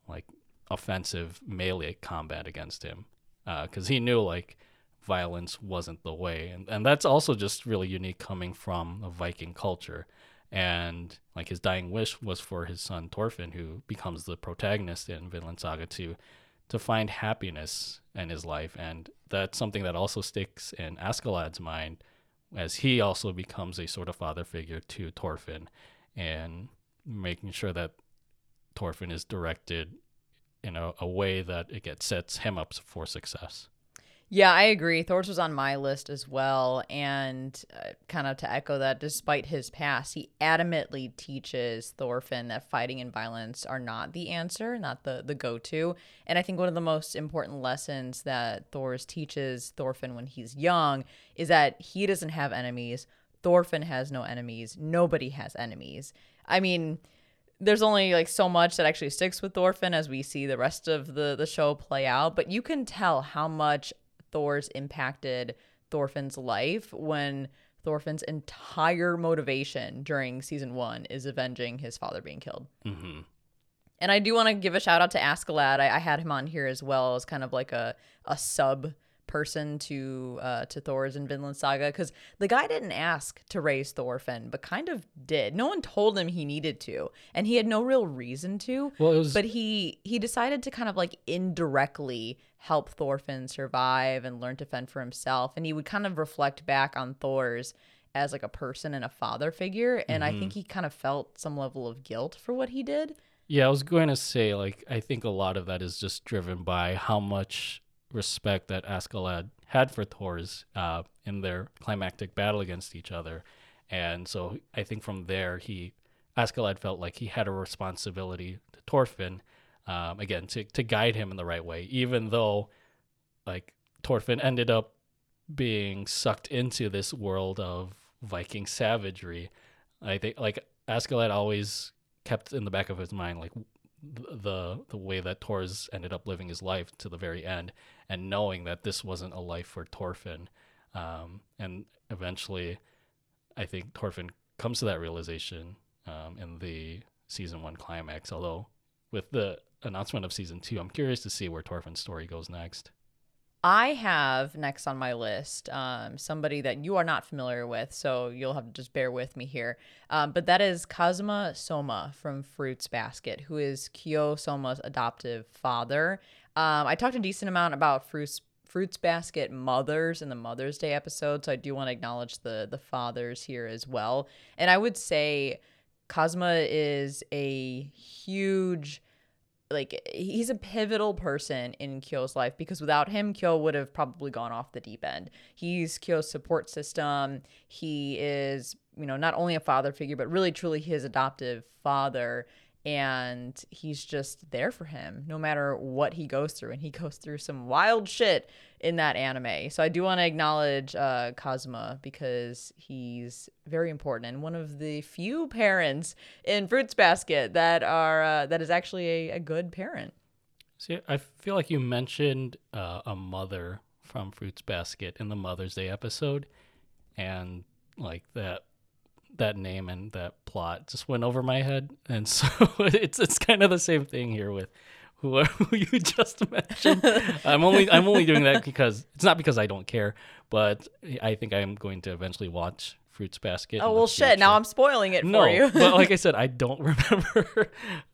like offensive melee combat against him uh, because he knew like violence wasn't the way, and and that's also just really unique coming from a Viking culture. And like his dying wish was for his son Thorfinn, who becomes the protagonist in Vinland Saga 2, to find happiness in his life, and that's something that also sticks in Askeladd's mind as he also becomes a sort of father figure to Thorfinn and making sure that Thorfinn is directed in a, a way that it gets sets him up for success. Yeah, I agree. Thors was on my list as well. And uh, kind of to echo that, despite his past, he adamantly teaches Thorfinn that fighting and violence are not the answer, not the, the go to. And I think one of the most important lessons that Thors teaches Thorfinn when he's young is that he doesn't have enemies. Thorfinn has no enemies. Nobody has enemies. I mean, there's only like so much that actually sticks with Thorfinn as we see the rest of the the show play out, but you can tell how much Thors impacted Thorfinn's life when Thorfinn's entire motivation during season 1 is avenging his father being killed. hmm And I do want to give a shout out to Askeladd. I, I had him on here as well as kind of like a a sub person to uh, to Thors in Vinland Saga because the guy didn't ask to raise Thorfinn, but kind of did. No one told him he needed to, and he had no real reason to. Well, it was But he he decided to kind of like indirectly help Thorfinn survive and learn to fend for himself, and he would kind of reflect back on Thors as like a person and a father figure, and I think he kind of felt some level of guilt for what he did. Yeah, I was going to say, like, I think a lot of that is just driven by how much respect that Askeladd had for Thors uh, in their climactic battle against each other. And so I think from there, he, Askeladd felt like he had a responsibility to Thorfinn, um, again, to, to guide him in the right way, even though, like, Thorfinn ended up being sucked into this world of Viking savagery. I think, like, Askeladd always kept in the back of his mind like the the way that Tors ended up living his life to the very end, and knowing that this wasn't a life for Thorfinn, um, and eventually, I think Thorfinn comes to that realization um, in the season one climax. Although, with the announcement of season two, I'm curious to see where Thorfinn's story goes next. I have next on my list um, somebody that you are not familiar with, so you'll have to just bear with me here. Um, but that is Kazuma Soma from Fruits Basket, who is Kyo Soma's adoptive father. Um, I talked a decent amount about Fruits Fruits Basket mothers in the Mother's Day episode, so I do want to acknowledge the the fathers here as well. And I would say Kazuma is a huge like he's a pivotal person in Kyo's life because without him, Kyo would have probably gone off the deep end. He's Kyo's support system. He is, you know, not only a father figure, but really truly his adoptive father. And he's just there for him no matter what he goes through. And he goes through some wild shit in that anime. So I do want to acknowledge uh, Kazuma because he's very important and one of the few parents in Fruits Basket that are uh, that is actually a, a good parent. See, I feel like you mentioned uh, a mother from Fruits Basket in the Mother's Day episode, and like that that name and that plot just went over my head, and so it's it's kind of the same thing here with who, who you just mentioned. I'm only I'm only doing that because it's not because I don't care, but I think I'm going to eventually watch Fruits Basket. Oh well, shit! Now I'm spoiling it no, for you. but like I said, I don't remember.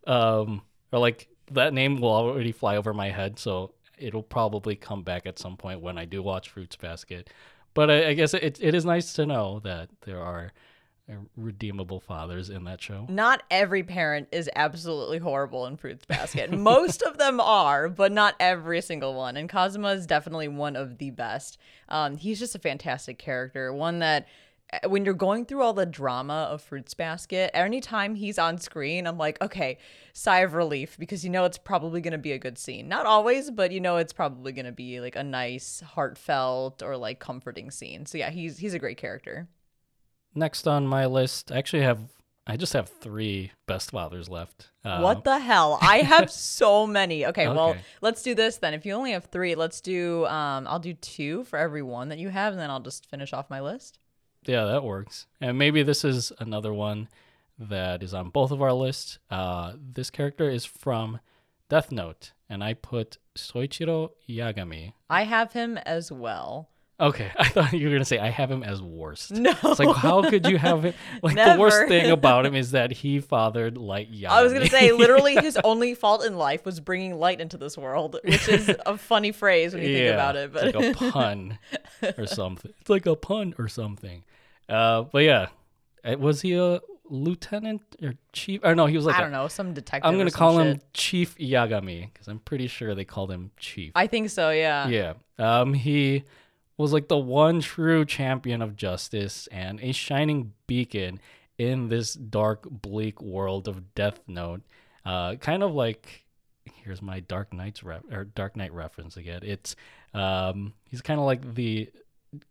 um, or like that name will already fly over my head, so it'll probably come back at some point when I do watch Fruits Basket. But I, I guess it it is nice to know that there are redeemable fathers in that show. not every parent is absolutely horrible in Fruits Basket. Most of them are, but not every single one. And Kazuma is definitely one of the best. Um, he's just a fantastic character, one that uh, when you're going through all the drama of Fruits Basket, anytime he's on screen, I'm like, okay, sigh of relief because you know it's probably going to be a good scene. Not always, but you know it's probably going to be like a nice, heartfelt or like comforting scene. So yeah, he's he's a great character. Next on my list, I actually have I just have three best fathers left. Uh, What the hell? I have so many. Okay, well, let's do this then. If you only have three, let's do. Um, I'll do two for every one that you have, and then I'll just finish off my list. Yeah, that works. And maybe this is another one that is on both of our lists. Uh, this character is from Death Note, and I put Soichiro Yagami. I have him as well. Okay, I thought you were gonna say I have him as worst. No, It's like how could you have him? Like the worst thing about him is that he fathered Light Yagami. I was gonna say literally his only fault in life was bringing light into this world, which is a funny phrase when you think about it. But it's like a pun or something. It's like a pun or something. Uh, but yeah, Uh, was he a lieutenant or chief? Or no, he was like I don't know some detective. I'm gonna call him. Chief Yagami because I'm pretty sure they called him Chief. I think so. Yeah. yeah. Um, he was like the one true champion of justice and a shining beacon in this dark, bleak world of Death Note. Uh, kind of like here's my Dark Knight's ref- or Dark Knight reference again. It's um, he's kind of like the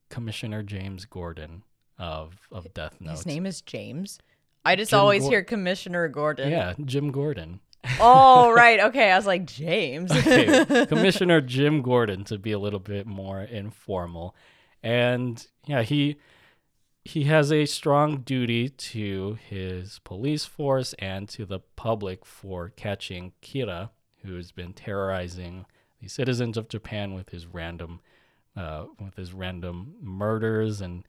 Commissioner James Gordon of of Death Note. His name is James. I just Jim always Gor- hear Commissioner Gordon. Yeah, Jim Gordon. Oh right. Okay. I was like James. okay, Commissioner Jim Gordon to be a little bit more informal. And yeah, he he has a strong duty to his police force and to the public for catching Kira, who's been terrorizing the citizens of Japan with his random uh, with his random murders and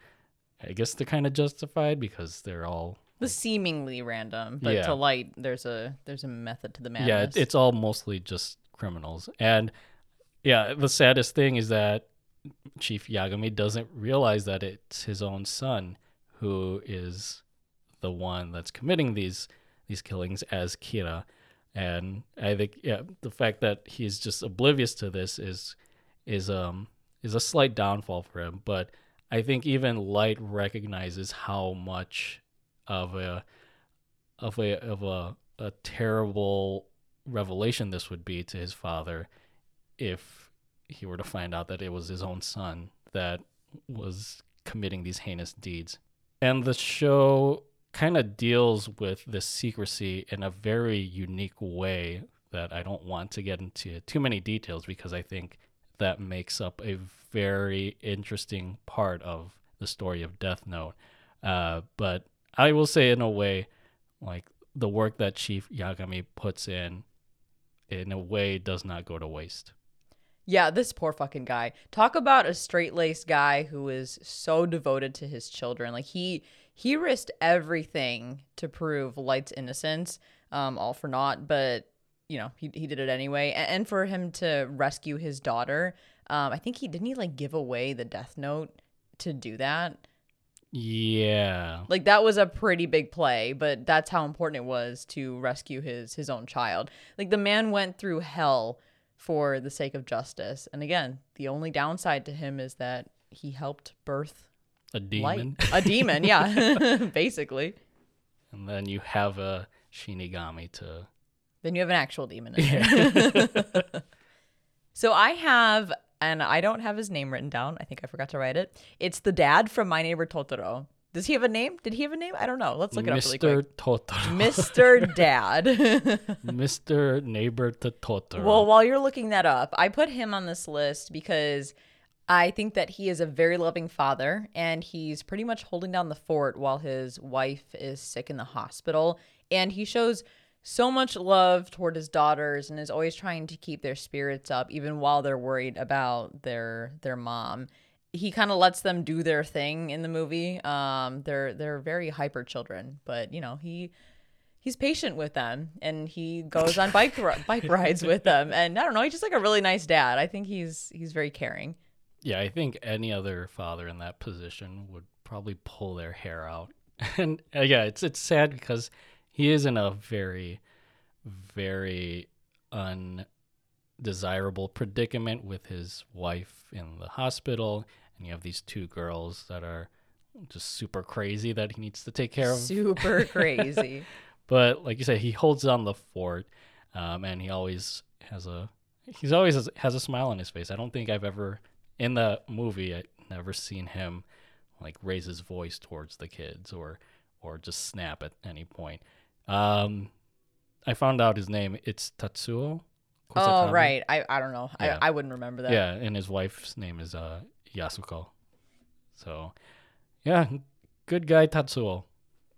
I guess they're kind of justified because they're all the seemingly random, but Yeah. to light, there's a there's a method to the madness. Yeah, it, it's all mostly just criminals. And yeah, the saddest thing is that Chief Yagami doesn't realize that it's his own son who is the one that's committing these these killings as Kira. And I think yeah, the fact that he's just oblivious to this is is um is a slight downfall for him, but I think even Light recognizes how much of a of a of a a terrible revelation this would be to his father if he were to find out that it was his own son that was committing these heinous deeds. And the show kind of deals with this secrecy in a very unique way that I don't want to get into too many details because I think that makes up a very interesting part of the story of Death Note. Uh, but I will say, in a way, like the work that Chief Yagami puts in, in a way, does not go to waste. Yeah, this poor fucking guy. Talk about a straight-laced guy who is so devoted to his children. Like he he risked everything to prove Light's innocence, um, all for naught. But you know, he he did it anyway. And, and for him to rescue his daughter, um, I think he didn't he like give away the Death Note to do that. Yeah. Like that was a pretty big play, but that's how important it was to rescue his his own child. Like the man went through hell for the sake of justice. And again, the only downside to him is that he helped birth A light. demon. A demon, yeah. Basically. And then you have a Shinigami to. Then you have an actual demon in there. so I have and I don't have his name written down. I think I forgot to write it. It's the dad from My Neighbor Totoro. Does he have a name? Did he have a name? I don't know. Let's look it up really Mr. quick. Totoro. Mr. Dad. Mr. Neighbor to Totoro. Well, while you're looking that up, I put him on this list because I think that he is a very loving father and he's pretty much holding down the fort while his wife is sick in the hospital. And he shows so much love toward his daughters and is always trying to keep their spirits up even while they're worried about their their mom. He kind of lets them do their thing in the movie. Um, they're they're very hyper children, but you know he he's patient with them and he goes on bike bike rides with them. And I don't know, he's just like a really nice dad. I think he's he's very caring. Yeah, I think any other father in that position would probably pull their hair out. And uh, yeah, it's it's sad because he is in a very, very undesirable predicament with his wife in the hospital, and you have these two girls that are just super crazy that he needs to take care of. Super crazy. but like you said, he holds on the fort, um, and he always has a he's always has, has a smile on his face. I don't think I've ever in the movie I never seen him like raise his voice towards the kids or or just snap at any point. Um, I found out his name. It's Tatsuo. oh right, I I don't know. Yeah. I I wouldn't remember that. Yeah, and his wife's name is uh Yasuko. So, yeah, good guy Tatsuo.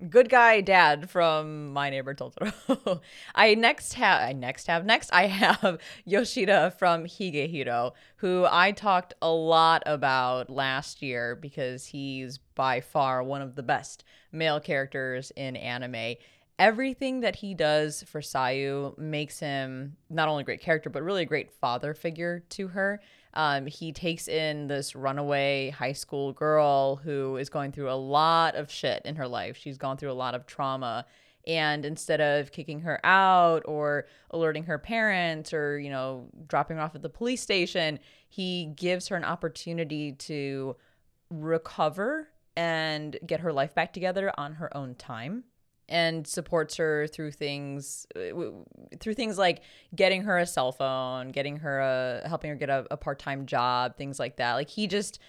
good guy dad from my neighbor totoro i next have i next have next i have yoshida from higehiro who i talked a lot about last year because he's by far one of the best male characters in anime everything that he does for sayu makes him not only a great character but really a great father figure to her um, he takes in this runaway high school girl who is going through a lot of shit in her life. She's gone through a lot of trauma. And instead of kicking her out or alerting her parents or, you know, dropping her off at the police station, he gives her an opportunity to recover and get her life back together on her own time and supports her through things uh, through things like getting her a cell phone, getting her a helping her get a, a part-time job, things like that. Like he just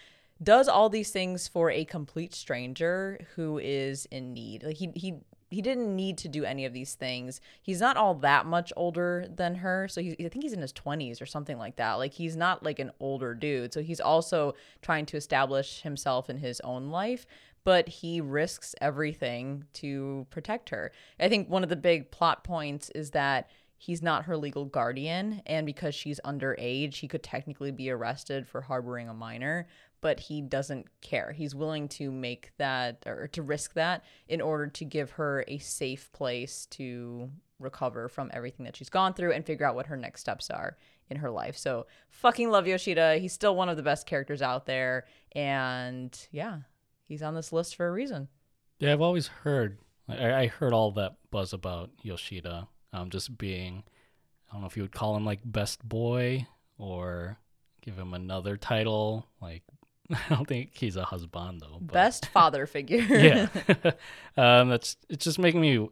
does all these things for a complete stranger who is in need. Like he he he didn't need to do any of these things. He's not all that much older than her, so he, I think he's in his 20s or something like that. Like he's not like an older dude. So he's also trying to establish himself in his own life, but he risks everything to protect her. I think one of the big plot points is that he's not her legal guardian and because she's underage, he could technically be arrested for harboring a minor, but he doesn't care. He's willing to make that or to risk that in order to give her a safe place to recover from everything that she's gone through and figure out what her next steps are in her life. So, fucking love Yoshida. He's still one of the best characters out there and yeah, he's on this list for a reason. Yeah, I've always heard. I, I heard all that buzz about Yoshida, um, just being. I don't know if you would call him like best boy or give him another title. Like, I don't think he's a husband though. But Best father figure. yeah, um, that's it's just making me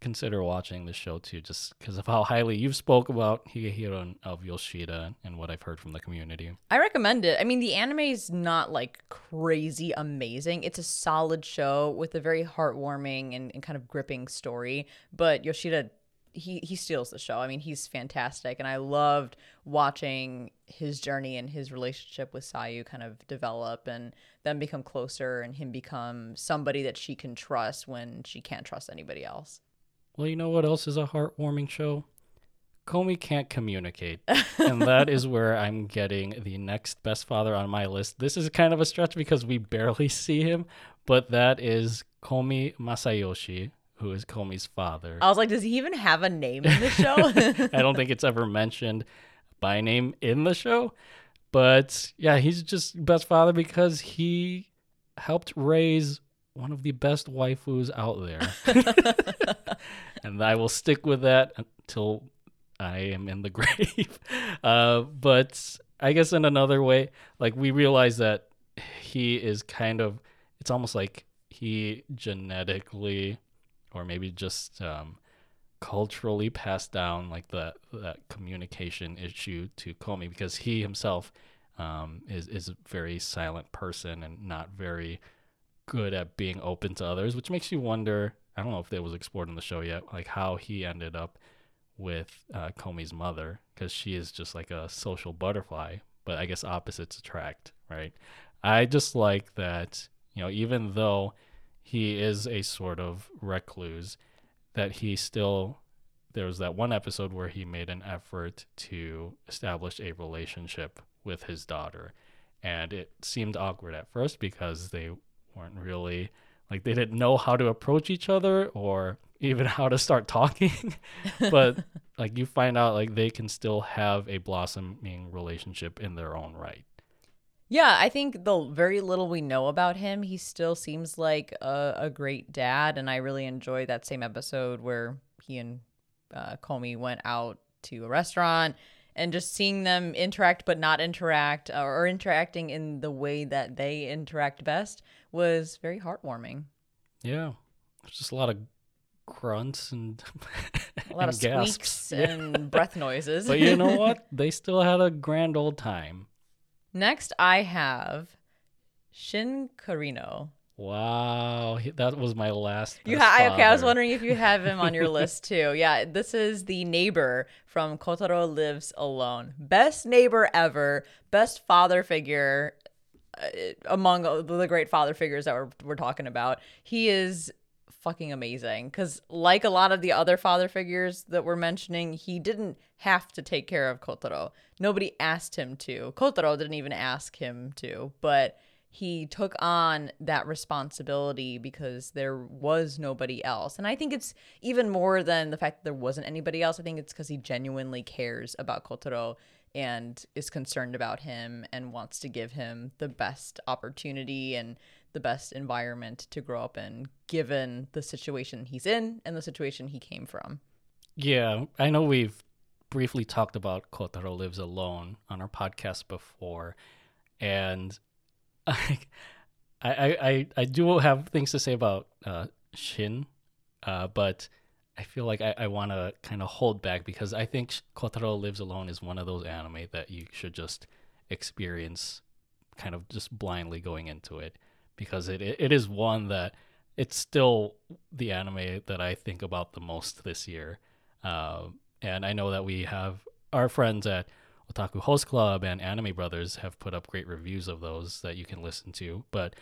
consider watching the show too, just because of how highly you've spoke about Higehiro and of Yoshida and what I've heard from the community. I recommend it. I mean, the anime is not like crazy amazing. It's a solid show with a very heartwarming and, and kind of gripping story. But Yoshida, he he steals the show. I mean, he's fantastic, and I loved watching his journey and his relationship with Sayu kind of develop and them become closer, and him become somebody that she can trust when she can't trust anybody else. Well, you know what else is a heartwarming show? Komi can't communicate. and that is where I'm getting the next best father on my list. This is kind of a stretch because we barely see him, but that is Komi Masayoshi, who is Komi's father. I was like, does he even have a name in the show? I don't think it's ever mentioned by name in the show. But yeah, he's just best father because he helped raise one of the best waifus out there. and I will stick with that until I am in the grave. Uh, but I guess in another way, like we realize that he is kind of, it's almost like he genetically or maybe just um, culturally passed down like that that communication issue to Komi because he himself um, is is a very silent person and not very good at being open to others, which makes you wonder. I don't know if that was explored in the show yet, like how he ended up with uh, Komi's mother because she is just like a social butterfly, but I guess opposites attract, right? I just like that, you know, even though he is a sort of recluse, that he still there was that one episode where he made an effort to establish a relationship with his daughter. And it seemed awkward at first because they weren't really like they didn't know how to approach each other or even how to start talking. but like you find out like they can still have a blossoming relationship in their own right. Yeah, I think the very little we know about him, he still seems like a, a great dad. And I really enjoy that same episode where he and uh, Komi went out to a restaurant and just seeing them interact but not interact uh, or interacting in the way that they interact best was very heartwarming. Yeah. There's just a lot of grunts and a lot and of squeaks and breath noises. but you know what? They still had a grand old time. Next, I have Shin Karino. Wow, that was my last. You ha- okay? I was wondering if you have him on your list too. Yeah, this is the neighbor from Kotaro Lives Alone. Best neighbor ever. Best father figure uh, among the great father figures that we're we're talking about. He is fucking amazing. Because like a lot of the other father figures that we're mentioning he didn't have to take care of kotaro. Nobody asked him to. Kotaro didn't even ask him to but he took on that responsibility because there was nobody else. And i think it's even more than the fact that there wasn't anybody else. I think it's because he genuinely cares about kotaro and is concerned about him and wants to give him the best opportunity and the best environment to grow up in, given the situation he's in and the situation he came from. Yeah, I know we've briefly talked about Kotaro Lives Alone on our podcast before, and I, I, I, I do have things to say about uh, Shin, uh, but I feel like I, I want to kind of hold back because I think Kotaro Lives Alone is one of those anime that you should just experience kind of just blindly going into it because it it is one that it's still the anime that I think about the most this year. Uh, and I know that we have our friends at Otaku Host Club and Anime Brothers have put up great reviews of those that you can listen to. But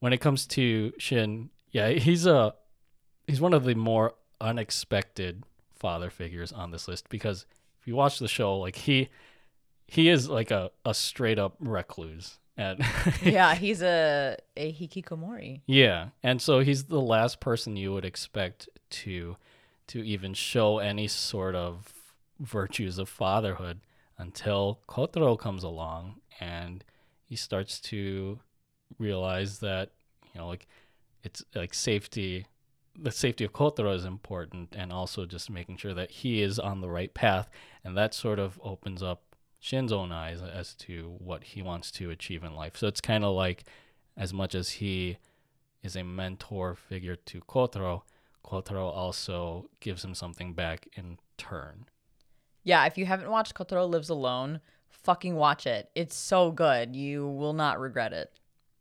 when it comes to Shin, yeah, he's a he's one of the more unexpected father figures on this list because if you watch the show, like he he is like a, a straight up recluse. And yeah, he's a a hikikomori. Yeah, and so he's the last person you would expect to to even show any sort of virtues of fatherhood until Kotaro comes along and he starts to realize that you know like it's like safety the safety of Kotaro is important and also just making sure that he is on the right path and that sort of opens up Shin's own eyes as to what he wants to achieve in life. So it's kind of like, as much as he is a mentor figure to Kotaro, Kotaro also gives him something back in turn. Yeah, if you haven't watched Kotaro Lives Alone, fucking watch it. It's so good. You will not regret it.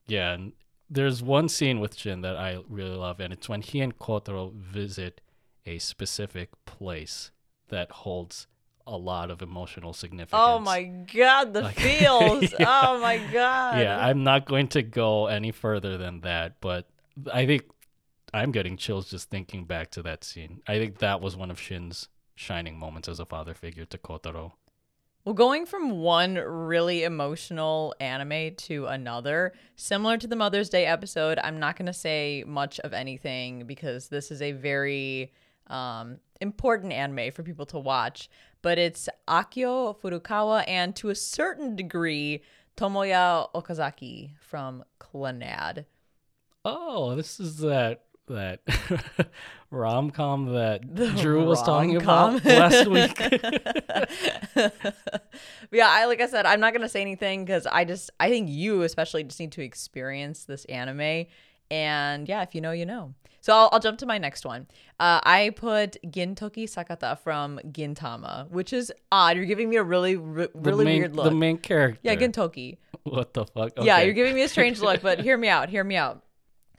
Yeah, and there's one scene with Shin that I really love, and it's when he and Kotaro visit a specific place that holds a lot of emotional significance. Oh my god, the like, feels. yeah. Oh my god. Yeah, I'm not going to go any further than that, but I think I'm getting chills just thinking back to that scene. I think that was one of Shin's shining moments as a father figure to Kotaro. Well, going from one really emotional anime to another, similar to the Mother's Day episode, I'm not going to say much of anything because this is a very um, important anime for people to watch but it's Akio Furukawa and to a certain degree Tomoya Okazaki from Clannad. Oh, this is that that rom com that the Drew was talking about last week. yeah, I like I said, I'm not gonna say anything because I just I think you especially just need to experience this anime. And yeah, if you know, you know. So I'll, I'll jump to my next one. Uh, I put Gintoki Sakata from Gintama, which is odd. You're giving me a really, really main, weird look. The main character. Yeah, Gintoki. What the fuck? Okay. Yeah, you're giving me a strange look, but hear me out. Hear me out.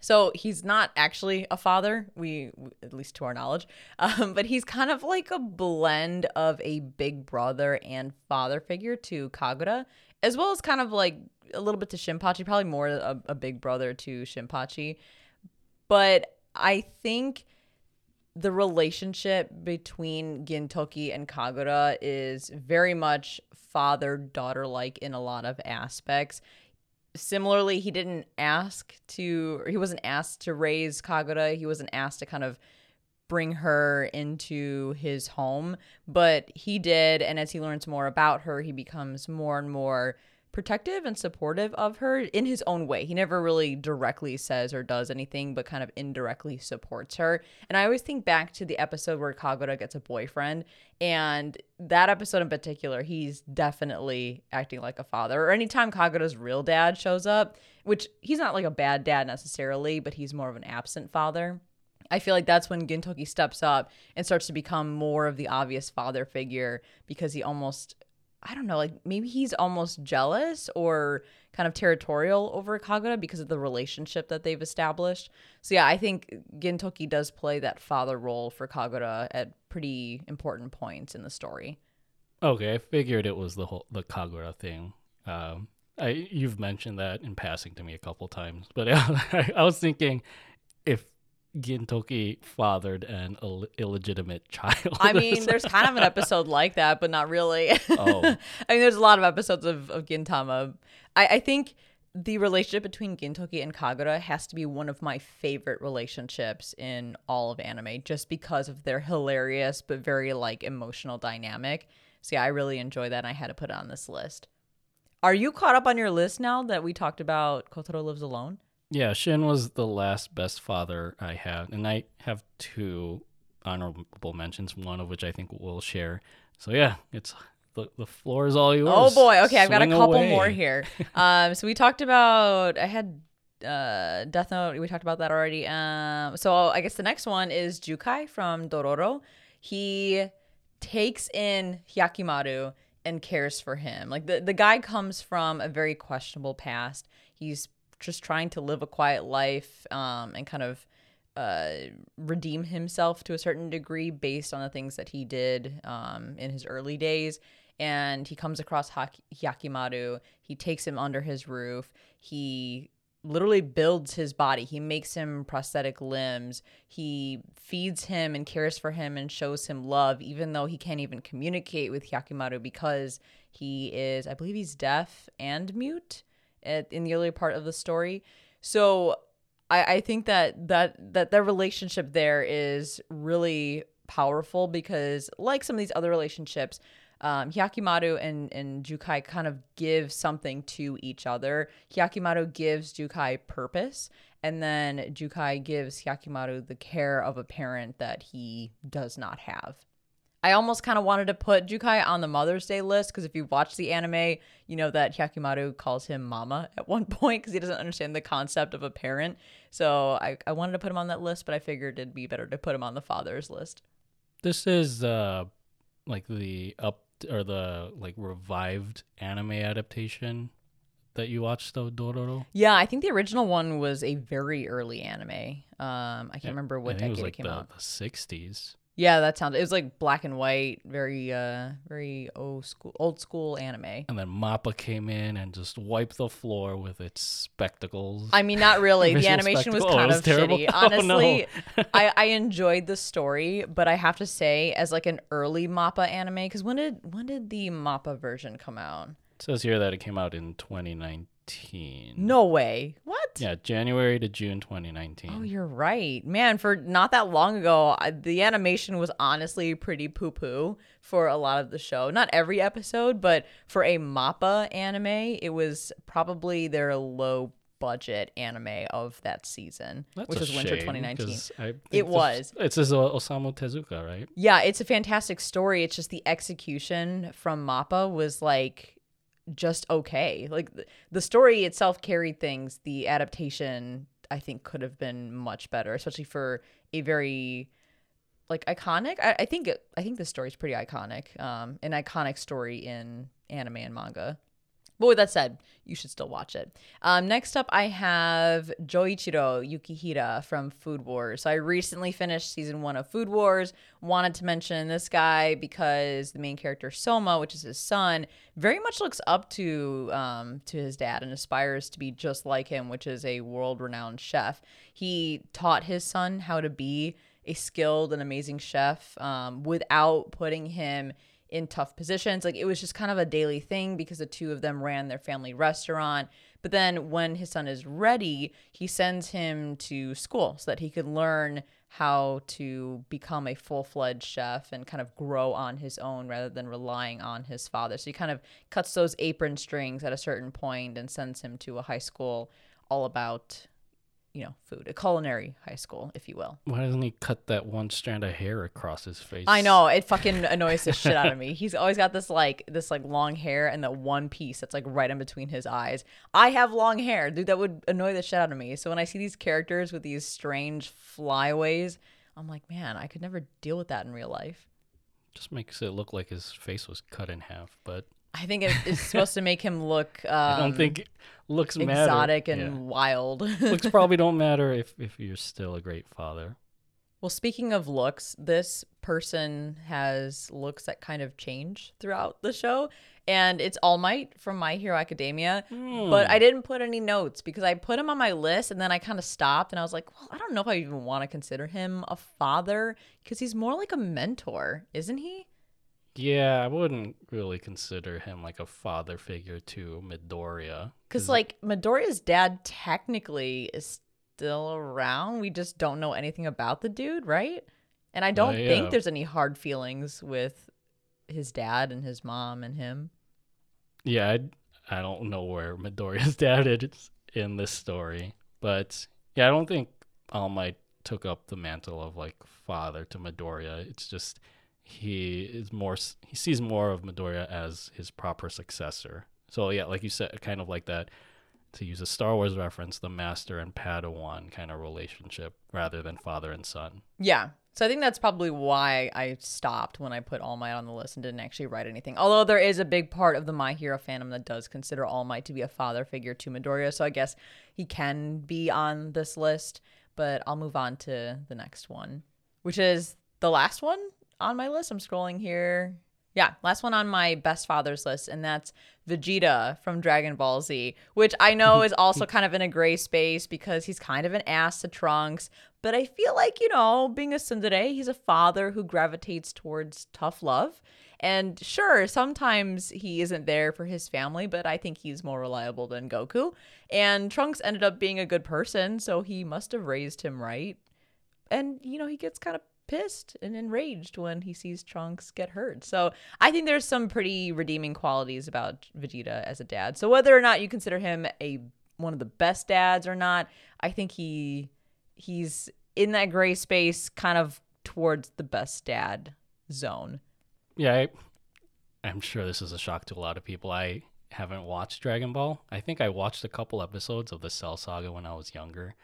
So he's not actually a father, we at least to our knowledge, um, but he's kind of like a blend of a big brother and father figure to Kagura, as well as kind of like a little bit to Shinpachi, probably more a, a big brother to Shinpachi. But I think the relationship between Gintoki and Kagura is very much father daughter like in a lot of aspects. Similarly, he didn't ask to, he wasn't asked to raise Kagura. He wasn't asked to kind of bring her into his home, but he did. And as he learns more about her, he becomes more and more protective and supportive of her in his own way. He never really directly says or does anything, but kind of indirectly supports her. And I always think back to the episode where Kagura gets a boyfriend, and that episode in particular, he's definitely acting like a father. Or anytime Kagura's real dad shows up, which he's not like a bad dad necessarily, but he's more of an absent father. I feel like that's when Gintoki steps up and starts to become more of the obvious father figure because he almost I don't know, like maybe he's almost jealous or kind of territorial over Kagura because of the relationship that they've established. So yeah, I think Gintoki does play that father role for Kagura at pretty important points in the story. Okay, I figured it was the whole the Kagura thing. Um, I you've mentioned that in passing to me a couple times, but I, I was thinking if Gintoki fathered an Ill- illegitimate child. I mean, there's kind of an episode like that, but not really. Oh. I mean, there's a lot of episodes of, of Gintama. I, I think the relationship between Gintoki and Kagura has to be one of my favorite relationships in all of anime just because of their hilarious but very like emotional dynamic. So yeah, I really enjoy that and I had to put it on this list. Are you caught up on your list now that we talked about Kotaro Lives Alone? Yeah, Shin was the last best father I had, and I have two honorable mentions, one of which I think we'll share. So yeah, it's the, the floor is all yours. Oh boy, okay, I've got a couple away. more here. um, so we talked about I had uh Death Note. We talked about that already. Um, so I guess the next one is Jukai from Dororo. He takes in Hyakkimaru and cares for him. Like the the guy comes from a very questionable past. He's just trying to live a quiet life um, and kind of uh, redeem himself to a certain degree based on the things that he did um, in his early days. And he comes across Hyakkimaru. He takes him under his roof. He literally builds his body. He makes him prosthetic limbs. He feeds him and cares for him and shows him love, even though he can't even communicate with Hyakkimaru because he is, I believe, he's deaf and mute at, in the earlier part of the story. So I, I think that that that their relationship there is really powerful because like some of these other relationships, um, Hyakkimaru and, and Jukai kind of give something to each other. Hyakkimaru gives Jukai purpose, and then Jukai gives Hyakkimaru the care of a parent that he does not have. I almost kind of wanted to put Jukai on the Mother's Day list because if you watch the anime, you know that Hyakkimaru calls him mama at one point because he doesn't understand the concept of a parent. So I, I wanted to put him on that list, but I figured it'd be better to put him on the father's list. This is uh like the up or the like revived anime adaptation that you watched though Dororo. Yeah, I think the original one was a very early anime. Um, I can't remember I what think it decade was it, came the, out. the 60s. Yeah, that sounds. It was like black and white, very uh, very old school, old school anime. And then Mappa came in and just wiped the floor with its spectacles. I mean, not really. the animation was. Oh, kind it was of terrible? shitty. Oh, no. Honestly, I, I enjoyed the story, but I have to say, as like an early Mappa anime, because when did when did the Mappa version come out? It says here that it came out in 2019. No way. What? Yeah, January to June 2019. Oh, you're right, man. For not that long ago, I, the animation was honestly pretty poo poo for a lot of the show. Not every episode, but for a Mappa anime, it was probably their low budget anime of that season, That's which was winter 2019. I It was. It's Osamu Tezuka, right? Yeah, it's a fantastic story. It's just the execution from Mappa was like just okay. Like th- the story itself carried things. The adaptation, I think, could have been much better, especially for a very like iconic. I, I think it, I think the story is pretty iconic. Um, an iconic story in anime and manga. But with that said, you should still watch it. Um, next up, I have Joichiro Yukihira from Food Wars. So I recently finished season one of Food Wars. Wanted to mention this guy because the main character Soma, which is his son, very much looks up to um, to his dad and aspires to be just like him, which is a world renowned chef. He taught his son how to be a skilled and amazing chef um, without putting him in tough positions. Like it was just kind of a daily thing because the two of them ran their family restaurant. But then when his son is ready, he sends him to school so that he could learn how to become a full fledged chef and kind of grow on his own rather than relying on his father. So he kind of cuts those apron strings at a certain point and sends him to a high school all about you know, food, a culinary high school, if you will. Why doesn't he cut that one strand of hair across his face? I know it fucking annoys the shit out of me. He's always got this like this like long hair and that one piece that's like right in between his eyes. I have long hair, dude. That would annoy the shit out of me. So when I see these characters with these strange flyaways, I'm like, man, I could never deal with that in real life. Just makes it look like his face was cut in half, but I think it, it's supposed to make him look. Um, I don't think looks exotic matter. and Yeah. wild. looks probably don't matter if if you're still a great father. Well, speaking of looks, this person has looks that kind of change throughout the show. And it's All Might from My Hero Academia. But I didn't put any notes because I put him on my list and then I kind of stopped and I was like, well, I don't know if I even want to consider him a father because he's more like a mentor, isn't he? Yeah, I wouldn't really consider him like a father figure to Midoriya. Because, like, Midoriya's dad technically is still around. We just don't know anything about the dude, right? And I don't yeah. think there's any hard feelings with his dad and his mom and him. Yeah, I, I don't know where Midoriya's dad is in this story, but yeah, I don't think All Might took up the mantle of like father to Midoriya. It's just he is more he sees more of Midoriya as his proper successor. So yeah, like you said, kind of like that. To use a Star Wars reference, the master and Padawan kind of relationship rather than father and son. Yeah. So I think that's probably why I stopped when I put All Might on the list and didn't actually write anything. Although there is a big part of the My Hero fandom that does consider All Might to be a father figure to Midoriya, so I guess he can be on this list. But I'll move on to the next one, which is the last one on my list. I'm scrolling here. Yeah, last one on my best fathers list, and that's Vegeta from Dragon Ball Z, which I know is also kind of in a gray space because he's kind of an ass to Trunks. But I feel like, you know, being a tsundere, he's a father who gravitates towards tough love. And sure, sometimes he isn't there for his family, but I think he's more reliable than Goku. And Trunks ended up being a good person, so he must have raised him right. And, you know, he gets kind of pissed and enraged when he sees Trunks get hurt. So I think there's some pretty redeeming qualities about Vegeta as a dad. So whether or not you consider him a one of the best dads or not, I think he he's in that gray space kind of towards the best dad zone. Yeah, I, I'm sure this is a shock to a lot of people. I haven't watched Dragon Ball. I think I watched a couple episodes of the Cell Saga when I was younger,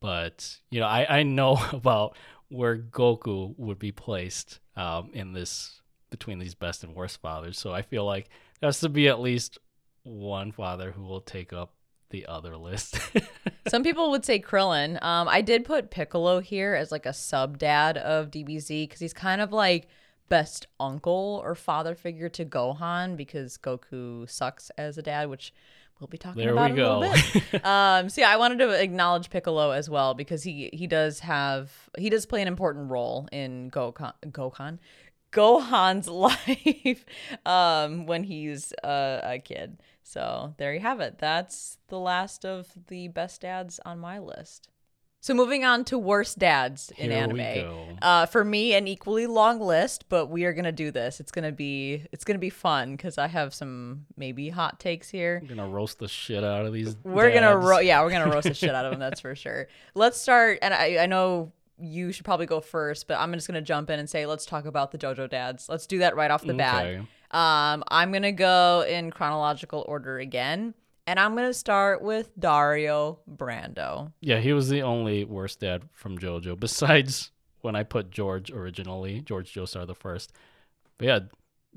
but you know, I I know about where Goku would be placed um, in this between these best and worst fathers. So I feel like there has to be at least one father who will take up the other list. Some people would say Krillin. Um, I did put Piccolo here as like a sub dad of DBZ because he's kind of like best uncle or father figure to Gohan because Goku sucks as a dad, which we'll be talking There about we in a little go. bit. um, so yeah, I wanted to acknowledge Piccolo as well because he he does have he does play an important role in Gohan Gohan Gohan's life um, when he's uh, a kid. So there you have it. That's the last of the best dads on my list. So moving on to worst dads in Here anime. Uh, for me, an equally long list, but we are gonna do this. It's gonna be it's gonna be fun because I have some maybe hot takes here. I'm gonna roast the shit out of these. We're gonna ro- yeah, we're gonna roast the shit out of them. That's for sure. Let's start, and I I know you should probably go first, but I'm just gonna jump in and say let's talk about the JoJo dads. Let's do that right off the bat. Um, I'm gonna go in chronological order again, and I'm gonna start with Dario Brando. Yeah, he was the only worst dad from JoJo, besides when I put George originally, George Joestar the first. But yeah,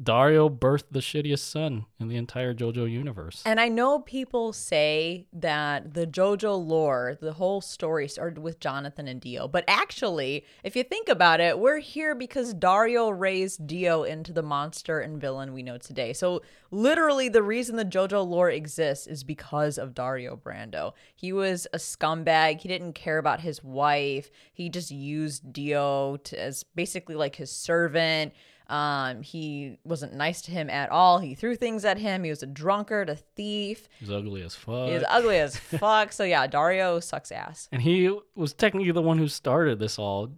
Dario birthed the shittiest son in the entire JoJo universe. And I know people say that the JoJo lore, the whole story started with Jonathan and Dio. But actually, if you think about it, we're here because Dario raised Dio into the monster and villain we know today. So, literally, the reason the JoJo lore exists is because of Dario Brando. He was a scumbag. He didn't care about his wife. He just used Dio to, as basically like his servant. Um, he wasn't nice to him at all. He threw things at him. He was a drunkard, a thief. He's ugly as fuck. He was ugly as fuck. So yeah, Dario sucks ass. And he was technically the one who started this all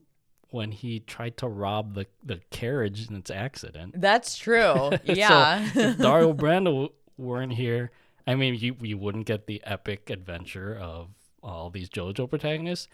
when he tried to rob the, the carriage in its accident. That's true. Yeah. so if Dario Brando weren't here, I mean, you, you wouldn't get the epic adventure of all these JoJo protagonists.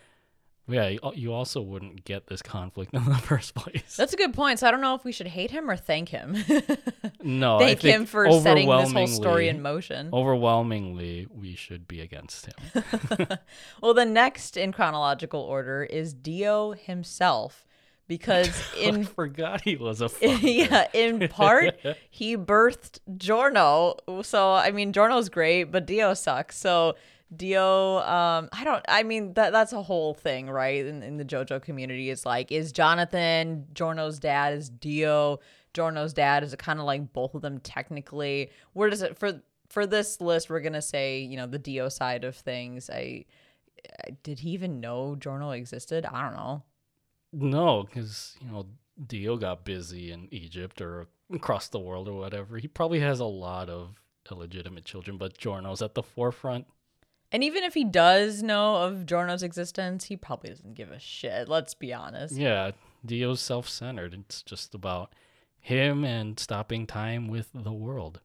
Yeah, you also wouldn't get this conflict in the first place. That's a good point. So I don't know if we should hate him or thank him. no, thank him for setting this whole story in motion. Overwhelmingly, we should be against him. well, the next in chronological order is Dio himself. Because in I forgot he was a yeah, in part he birthed Giorno. So I mean Giorno's great, but Dio sucks. So Dio, um, I don't. I mean, that that's a whole thing, right? In, in the JoJo community, it's like, is Jonathan Giorno's dad? Is Dio Giorno's dad? Is it kind of like both of them technically? Where does it for for this list? We're gonna say, you know, the Dio side of things. I, I did he even know Giorno existed? I don't know. No, because you know Dio got busy in Egypt or across the world or whatever. He probably has a lot of illegitimate children, but Giorno's at the forefront. And even if he does know of Giorno's existence, he probably doesn't give a shit. Let's be honest. Yeah, Dio's self centered. It's just about him and stopping time with the world.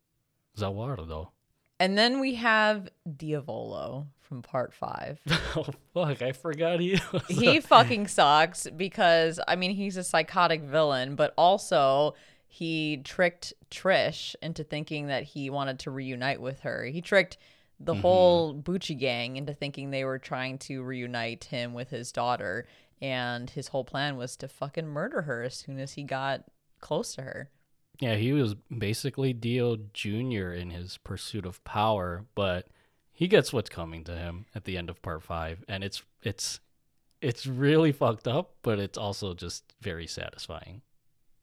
Zawardo. And then we have Diavolo from part five. oh fuck, I forgot he He fucking sucks because I mean he's a psychotic villain, but also he tricked Trish into thinking that he wanted to reunite with her. He tricked the mm-hmm. whole Bucci gang into thinking they were trying to reunite him with his daughter. And his whole plan was to fucking murder her as soon as he got close to her. Yeah, he was basically Dio Jr. in his pursuit of power, but he gets what's coming to him at the end of part five. And it's it's it's really fucked up, but it's also just very satisfying.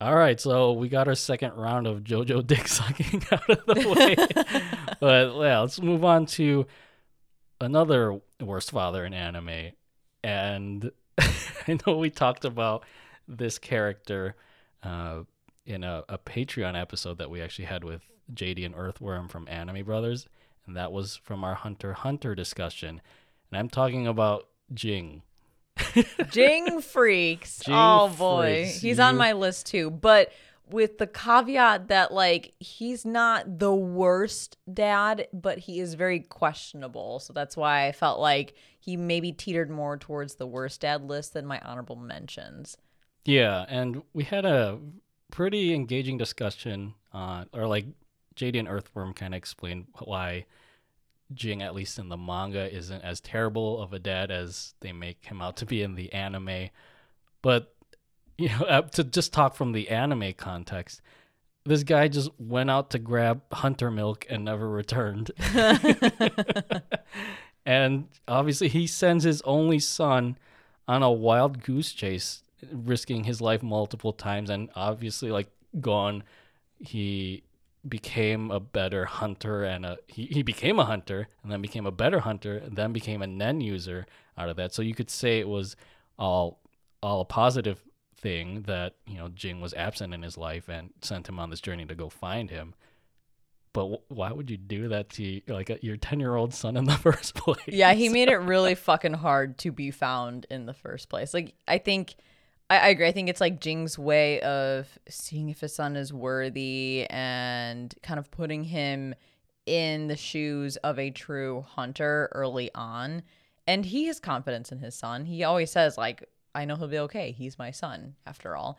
All right, so we got our second round of JoJo dick sucking out of the way. but yeah, let's move on to another worst father in anime. And I know we talked about this character uh, in a, a Patreon episode that we actually had with JD and Earthworm from Anime Brothers, and that was from our Hunter Hunter discussion. And I'm talking about Ging Ging Freecss. Ging oh boy, Freecss. he's on my list too. But with the caveat that like he's not the worst dad, but he is very questionable. So that's why I felt like he maybe teetered more towards the worst dad list than my honorable mentions. Yeah, and we had a pretty engaging discussion on, or like JD and Earthworm kind of explained why Ging, at least in the manga, isn't as terrible of a dad as they make him out to be in the anime. But you know, uh, to just talk from the anime context, this guy just went out to grab hunter milk and never returned. and obviously, he sends his only son on a wild goose chase, risking his life multiple times, and obviously, like gone, he became a better hunter and a he, he became a hunter and then became a better hunter then became a nen user out of that. So you could say it was all all a positive thing that you know Ging was absent in his life and sent him on this journey to go find him. But why would you do that to like a, your 10 year old son in the first place? Yeah he made it really fucking hard to be found in the first place. Like i think I, I agree. I think it's like Ging's way of seeing if his son is worthy and kind of putting him in the shoes of a true hunter early on. And he has confidence in his son. He always says, like, I know he'll be okay. He's my son, after all.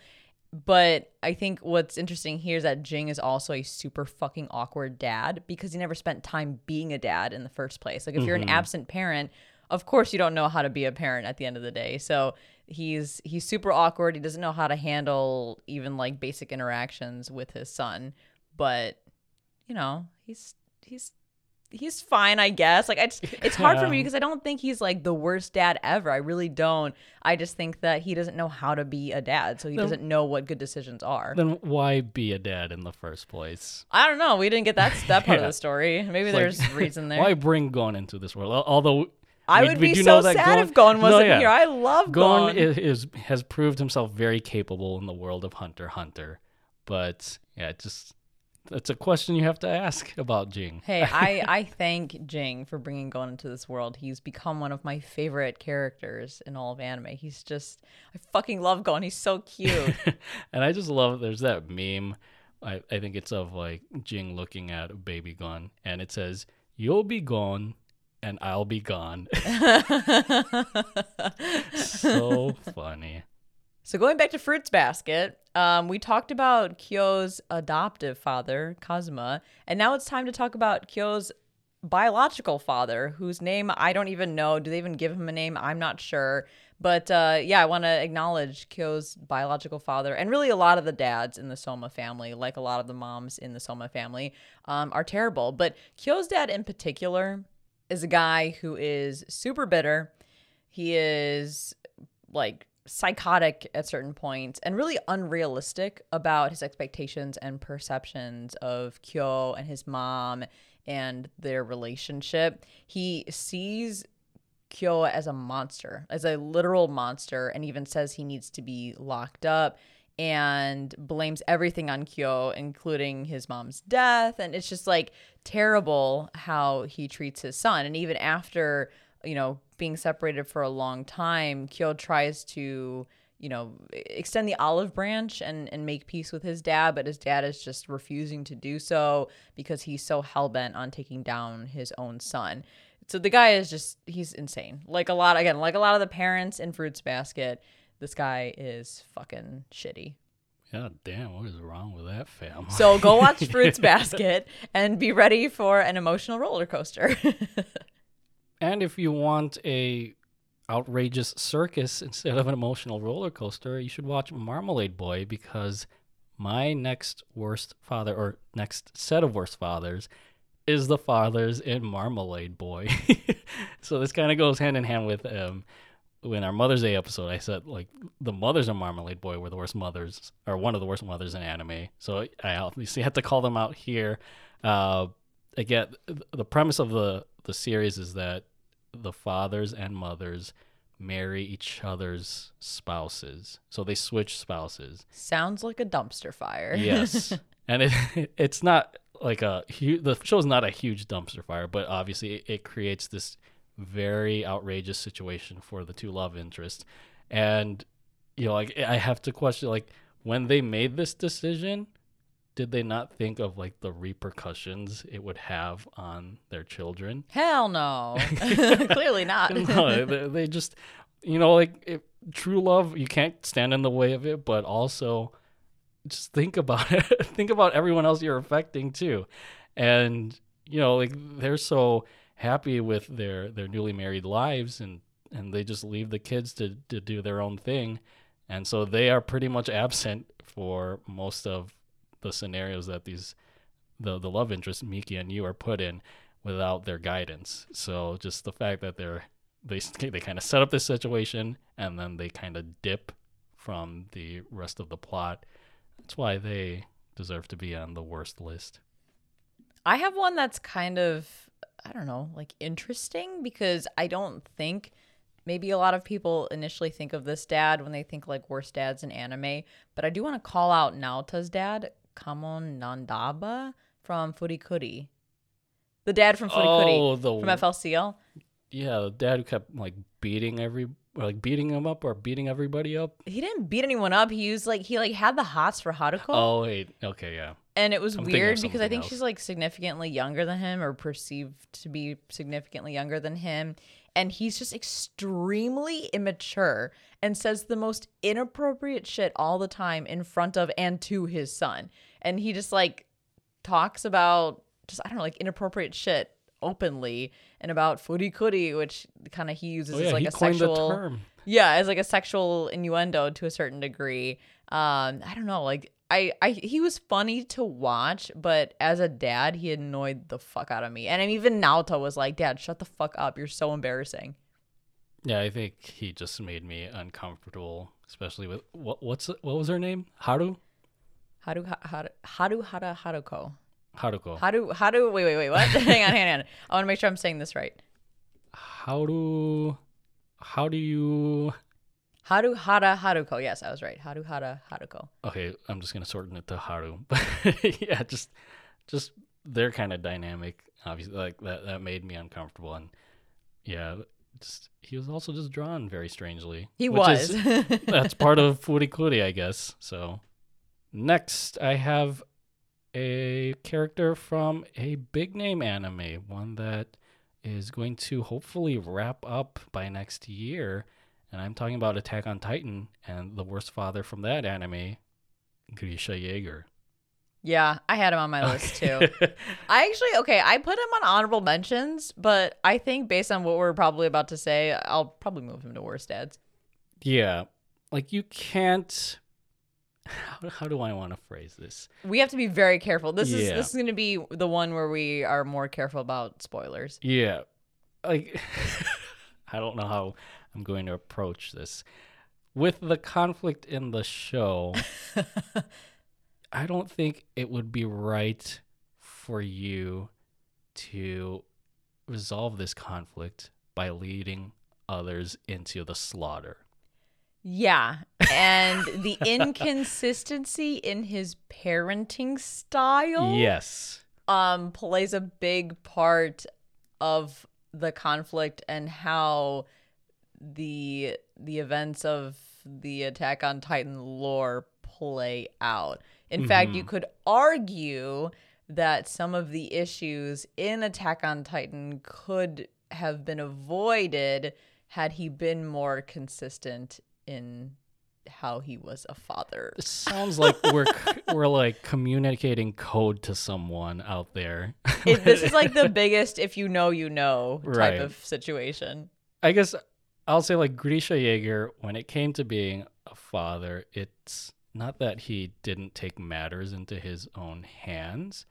But I think what's interesting here is that Ging is also a super fucking awkward dad because he never spent time being a dad in the first place. Like, if mm-hmm. you're an mm-hmm. absent parent, of course you don't know how to be a parent at the end of the day. So he's he's super awkward. He doesn't know how to handle even like basic interactions with his son. But you know, he's he's he's fine, I guess. Like I just, it's hard for me because I don't think he's like the worst dad ever. I really don't. I just think that he doesn't know how to be a dad, so he Then- doesn't know what good decisions are. Then why be a dad in the first place? I don't know. We didn't get that that part of the story. Maybe It's like, reason there. Why bring Gon into this world? Although I we- would we be so sad if Gon wasn't yeah. here. I love Gon Gon. is, is has proved himself very capable in the world of Hunter Hunter, but yeah, it just it's a question you have to ask about Ging. Hey, I, I thank Ging for bringing Gon into this world. He's become one of my favorite characters in all of anime. He's just, I fucking love Gon. He's so cute. and I just love there's that meme. I, I think it's of like Ging looking at baby Gon, and it says, "You'll be gone, and I'll be gone." so funny. so going back to Fruits Basket, um, we talked about Kyo's adoptive father, Kazuma, and now it's time to talk about Kyo's biological father, whose name I don't even know. Do they even give him a name? I'm not sure. But uh, yeah, I want to acknowledge Kyo's biological father, and really a lot of the dads in the Sohma family, like a lot of the moms in the Sohma family, um, are terrible. But Kyo's dad in particular is a guy who is super bitter. He is like psychotic at certain points and really unrealistic about his expectations and perceptions of Kyo and his mom and their relationship. He sees Kyo as a monster, as a literal monster, and even says he needs to be locked up and blames everything on Kyo, including his mom's death. And it's just like terrible how he treats his son. And even after, you know, being separated for a long time, Kyo tries to, you know, extend the olive branch and, and make peace with his dad, but his dad is just refusing to do so because he's so hell bent on taking down his own son. So the guy is just he's insane. Like a lot again, like a lot of the parents in Fruits Basket, this guy is fucking shitty. Yeah, damn, what is wrong with that family? So go watch Fruits Basket and be ready for an emotional roller coaster. And if you want a outrageous circus instead of an emotional roller coaster, you should watch Marmalade Boy because my next worst father or next set of worst fathers is the fathers in Marmalade Boy. so this kind of goes hand in hand with um when our Mother's Day episode, I said like the mothers in Marmalade Boy were the worst mothers, or one of the worst mothers in anime. So I obviously had to call them out here. Uh, again, the premise of the the series is that the fathers and mothers marry each other's spouses, so they switch spouses. Sounds like a dumpster fire. Yes, and it it's not like a the show's not a huge dumpster fire, but obviously it, it creates this very outrageous situation for the two love interests, and you know, like I have to question like when they made this decision. Did they not think of like the repercussions it would have on their children? Hell no. Clearly not. no, they, they just, you know, like if, true love, you can't stand in the way of it, but also just think about it. think about everyone else you're affecting too. And, you know, like they're so happy with their, their newly married lives and, and they just leave the kids to, to do their own thing. And so they are pretty much absent for most of the scenarios that these, the, the love interest, Miki and Yuu are put in without their guidance. So just the fact that they're they they kind of set up this situation and then they kind of dip from the rest of the plot. That's why they deserve to be on the worst list. I have one that's kind of, I don't know, like interesting because I don't think maybe a lot of people initially think of this dad when they think like worst dads in anime, but I do want to call out Naota's dad, Kamon Nandaba from Furikuri. The dad from Furikuri Oh, the from FLCL. yeah, the dad who kept like beating every or like beating him up or beating everybody up. He didn't beat anyone up. He used like he like had the hots for Haruko. Oh wait, okay, yeah. And it was I'm weird because I think else. she's like significantly younger than him or perceived to be significantly younger than him. And he's just extremely immature and says the most inappropriate shit all the time in front of and to his son. And he just like talks about just, I don't know, like inappropriate shit openly and about furikuri, which kind of he uses Oh as like a sexual yeah, as like a sexual innuendo to a certain degree. Um, I don't know, like I, I he was funny to watch, but as a dad, he annoyed the fuck out of me. And I mean, even Naota was like, "Dad, shut the fuck up! You're so embarrassing." Yeah, I think he just made me uncomfortable, especially with what what's what was her name? Haru? Haru Haru Haru Hara Haruko. Haruko. Haru Haru. Wait, wait, wait. What? hang on, hang on. I want to make sure I'm saying this right. How do how do you Haru Hara Haruko. Yes, I was right. Haru Hara Haruko. Okay, I'm just gonna shorten it to Haru. But yeah, just just their kind of dynamic, obviously like that that made me uncomfortable and yeah, just he was also just drawn very strangely. He was. is- that's part of Furikuri, I guess. So next I have a character from a big name anime, one that is going to hopefully wrap up by next year. And I'm talking about Attack on Titan and the worst father from that anime, Grisha Jaeger. yeah, I had him on my list too. I actually okay, I put him on honorable mentions, but I think based on what we're probably about to say, I'll probably move him to worst dads. yeah. Like you can't how, how do I want to phrase this? We have to be very careful. This is this is going to be the one where we are more careful about spoilers. Yeah. Like I don't know how I'm going to approach this. With the conflict in the show, I don't think it would be right for you to resolve this conflict by leading others into the slaughter. Yeah, and the inconsistency in his parenting style Yes. um plays a big part of the conflict and how the the events of the attack on titan lore play out in mm-hmm. fact you could argue that some of the issues in attack on titan could have been avoided had he been more consistent in how he was a father It sounds like we're we're like communicating code to someone out there. it, this is like the biggest if you know you know type Right. of situation I guess I'll say like Grisha Jaeger, when it came to being a father, it's not that he didn't take matters into his own hands.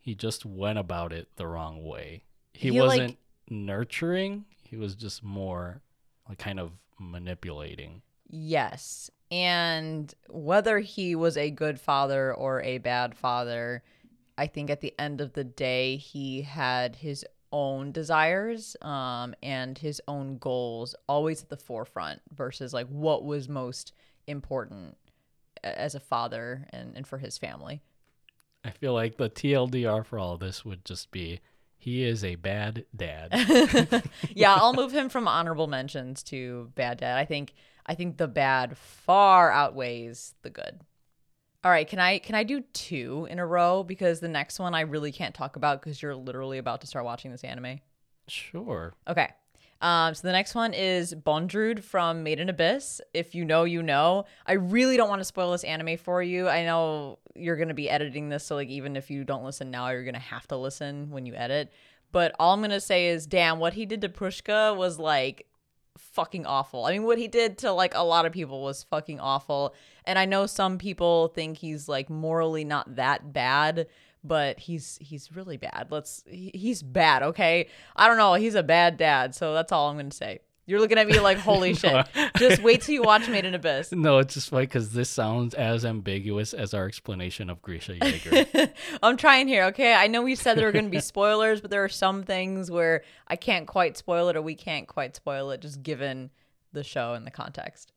He just went about it the wrong way. He, He, like- wasn't nurturing. He was just more like kind of manipulating. yes and whether he was a good father or a bad father i think at the end of the day he had his own desires um, and his own goals always at the forefront versus like what was most important as a father and, and for his family I feel like the TLDR for all this would just be he is a bad dad. yeah, I'll move him from honorable mentions to bad dad. I think I think the bad far outweighs the good. All right, can I can I do two in a row because the next one I really can't talk about because you're literally about to start watching this anime. sure. Okay. Um, so the next one is Bondrewd from Made in Abyss. If you know, you know. I really don't want to spoil this anime for you. I know you're gonna be editing this, so like even if you don't listen now, you're gonna have to listen when you edit. But all I'm gonna say is, damn, what he did to Prushka was like fucking awful. I mean, what he did to like a lot of people was fucking awful. And I know some people think he's like morally not that bad, but he's he's really bad. Let's he's bad, okay? I don't know, he's a bad dad, so that's all I'm going to say. You're looking at me like, "Holy shit." Just wait till you watch Made in Abyss. No, it's just like because this sounds as ambiguous as our explanation of Grisha Jaeger. I'm trying here, okay? I know we said there were going to be spoilers, but there are some things where I can't quite spoil it or we can't quite spoil it just given the show and the context.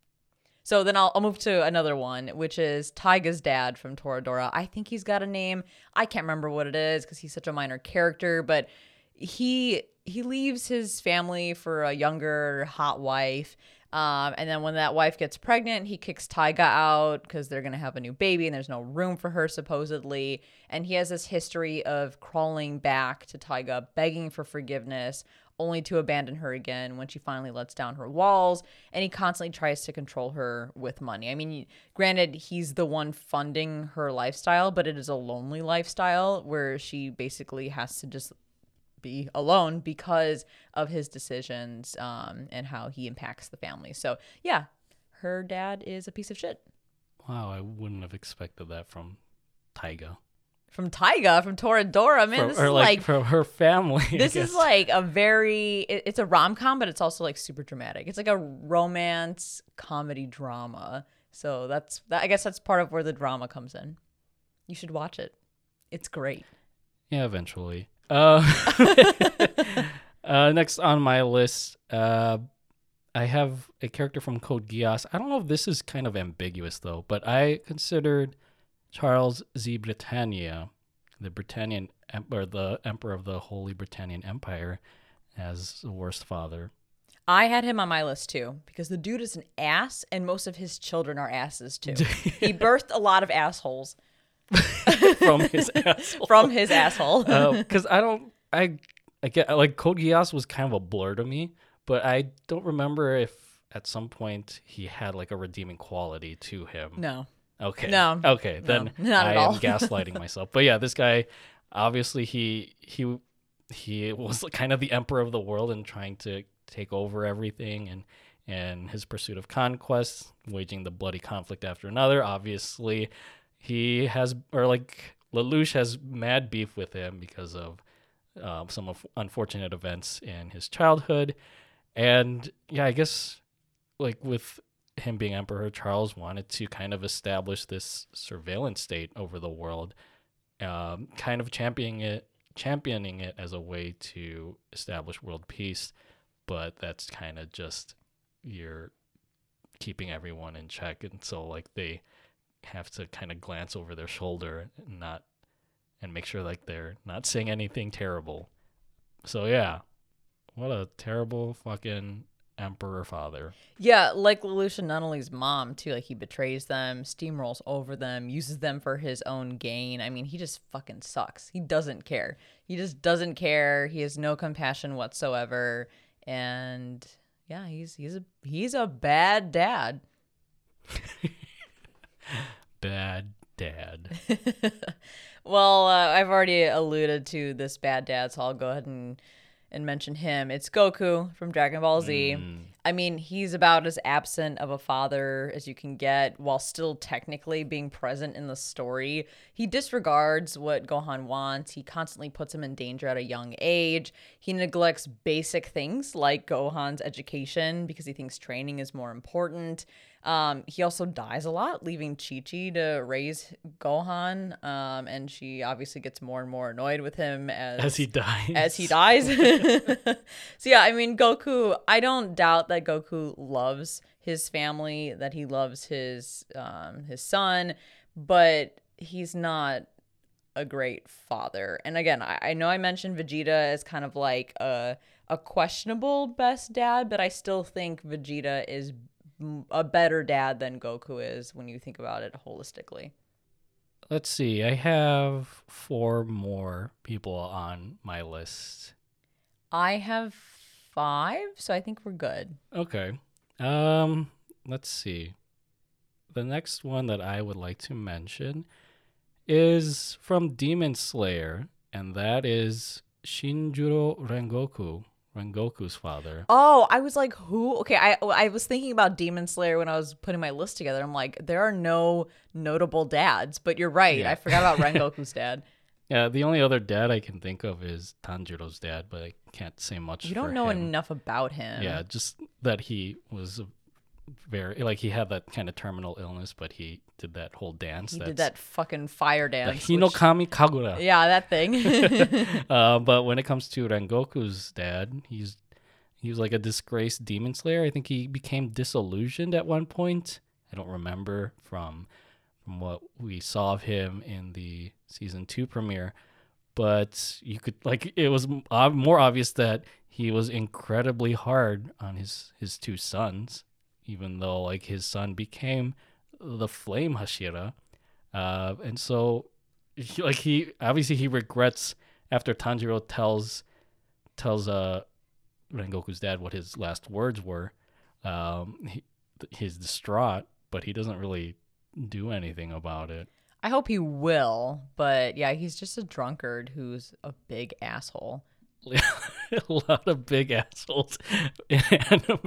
So then I'll, I'll move to another one, which is Taiga's dad from Toradora. I think he's got a name. I can't remember what it is because he's such a minor character, but he he leaves his family for a younger hot wife. Um, and then when that wife gets pregnant, he kicks Taiga out because they're gonna have a new baby and there's no room for her supposedly. And he has this history of crawling back to Taiga, begging for forgiveness, only to abandon her again when she finally lets down her walls. And he constantly tries to control her with money. I mean, granted, he's the one funding her lifestyle, but it is a lonely lifestyle where she basically has to just be alone because of his decisions um, and how he impacts the family. So yeah, her dad is a piece of shit. Wow, I wouldn't have expected that from Taiga. From Taiga, from Toradora, man, From- this or is like, like from her family. This is like a very it- it's a rom-com but it's also like super dramatic it's like a romance comedy drama so that's that i guess that's part of where the drama comes in you should watch it it's great Yeah, eventually. Uh, uh, next on my list, uh, I have a character from Code Geass. I don't know if this is kind of ambiguous though, but I considered Charles Z. Britannia, the Britannian em- or the emperor of the Holy Britannian Empire, as the worst father. i had him on my list too because the dude is an ass and most of his children are asses too he birthed a lot of assholes from his asshole. from his asshole um, because I don't, I, I get like Code Geass was kind of a blur to me, but I don't remember if at some point he had like a redeeming quality to him. no Okay. No. Okay, then not I am gaslighting myself. But yeah, this guy, obviously he he he was kind of the emperor of the world and trying to take over everything and and his pursuit of conquest, waging the bloody conflict after another. Obviously, he has or like Lelouch has mad beef with him because of um, some of unfortunate events in his childhood, and yeah, I guess like with him being emperor, Charles wanted to kind of establish this surveillance state over the world, um, kind of championing it, championing it as a way to establish world peace. But that's kind of just you're keeping everyone in check, and so like they have to kind of glance over their shoulder and not and make sure like they're not saying anything terrible. So yeah, what a terrible fucking emperor father. Yeah, like Lelouch and Nunnally's mom too. Like he betrays them, steamrolls over them, uses them for his own gain. I mean, he just fucking sucks. He doesn't care. He just doesn't care. He has no compassion whatsoever. And yeah, he's he's a he's a bad dad. Bad dad. Well, uh, I've already alluded to this bad dad, so I'll go ahead and and mention him. It's Goku from Dragon Ball Z. I mean, he's about as absent of a father as you can get while still technically being present in the story. He disregards what Gohan wants. He constantly puts him in danger at a young age. He neglects basic things like Gohan's education because he thinks training is more important. Um, he also dies a lot, leaving Chi Chi to raise Gohan. Um, and she obviously gets more and more annoyed with him as As he dies. as he dies. so yeah, I mean Goku, I don't doubt that Goku loves his family, that he loves his um his son, but he's not a great father. And again, I, I know I mentioned Vegeta as kind of like a a questionable best dad, but I still think Vegeta is a better dad than Goku is when you think about it holistically. Let's see. I have four more people on my list. I have five, so I think we're good. Okay. Um, let's see. The next one that I would like to mention is from Demon Slayer, and that is Shinjuro Rengoku, Rengoku's father. Oh, I was like, who? Okay, I I was thinking about Demon Slayer when I was putting my list together. I'm like, there are no notable dads, but you're right. Yeah. I forgot about Rengoku's dad. Yeah, the only other dad I can think of is Tanjiro's dad, but I can't say much. You don't know him. enough about him. Yeah, just that he was a very like he had that kind of terminal illness, but he did that whole dance. he did that fucking fire the dance. which- Hinokami Kagura. yeah, that thing. Uh, but when it comes to Rengoku's dad, he's he was like a disgraced demon slayer. I think he became disillusioned at one point. I don't remember from from what we saw of him in the season two premiere, but you could like it was more obvious that he was incredibly hard on his his two sons, even though like his son became the flame Hashira, uh, and so he, like he obviously he regrets after Tanjiro tells tells uh Rengoku's dad what his last words were. Um, he, he's distraught, but he doesn't really do anything about it. I hope he will, but yeah, he's just a drunkard who's a big asshole. A lot of big assholes in anime.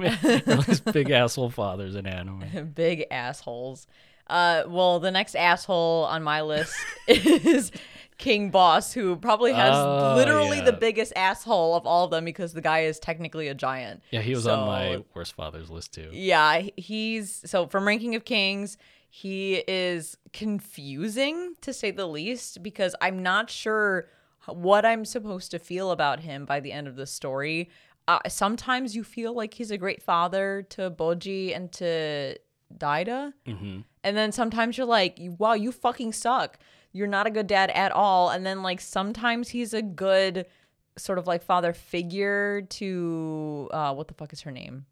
Least big asshole fathers in anime. Big assholes. Uh, well, the next asshole on my list is King Boss, who probably has Oh, literally the biggest asshole of all of them because the guy is technically a giant. Yeah, he was on my worst fathers list too. Yeah, he's so from Ranking of Kings, he is confusing to say the least because I'm not sure what I'm supposed to feel about him by the end of the story. Uh, sometimes you feel like he's a great father to Bojji and to Daida. hmm And then sometimes you're like, wow, you fucking suck. You're not a good dad at all. And then like sometimes he's a good sort of like father figure to uh what the fuck is her name?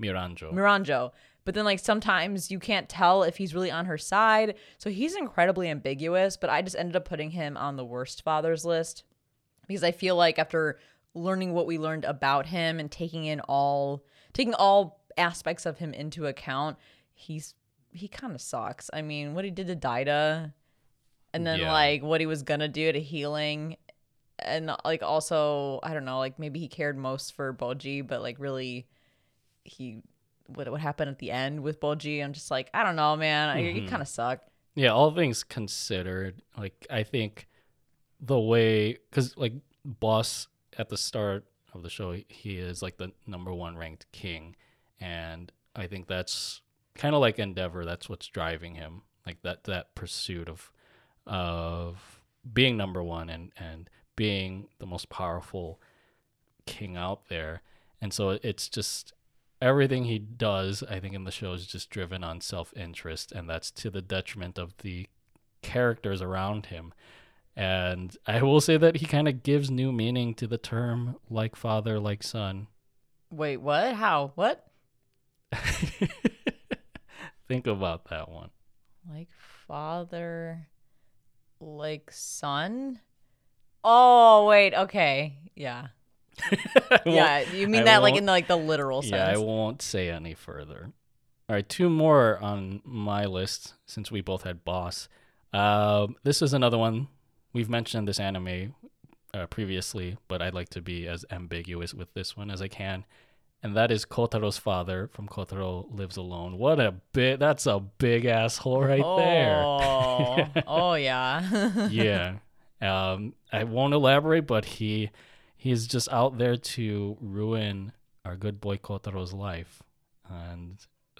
Miranjo. Miranjo. But then like sometimes you can't tell if he's really on her side. So he's incredibly ambiguous, but I just ended up putting him on the worst fathers list because I feel like after learning what we learned about him and taking in all taking all aspects of him into account, he's he kind of sucks. I mean, what he did to Daida and then Yeah. like what he was going to do to Hiling and like also, I don't know, like maybe he cared most for Bojji, but like really he what what happened at the end with Bojji, I'm just like, I don't know, man. I, you mm-hmm. kind of suck. Yeah, all things considered, like I think the way because like boss at the start of the show, he is like the number one ranked king, and I think that's kind of like Endeavor. That's what's driving him, like that that pursuit of of being number one and and being the most powerful king out there. And so it's just everything he does, I think, in the show is just driven on self interest, and that's to the detriment of the characters around him. And I will say that he kind of gives new meaning to the term like father, like son. Wait, what? How? What? Think about that one. Like father, like son? Oh, wait. Okay. Yeah. Yeah. You mean I that like in the, like the literal sense. Yeah, I won't say any further. All right, two more on my list since we both had Boss. Um, this is another one. We've mentioned this anime uh, previously, but I'd like to be as ambiguous with this one as I can. And that is Kotaro's father from Kotaro Lives Alone. What a bit! That's a big asshole right oh. oh, yeah. yeah. Um, I won't elaborate, but he he's just out there to ruin our good boy Kotaro's life, and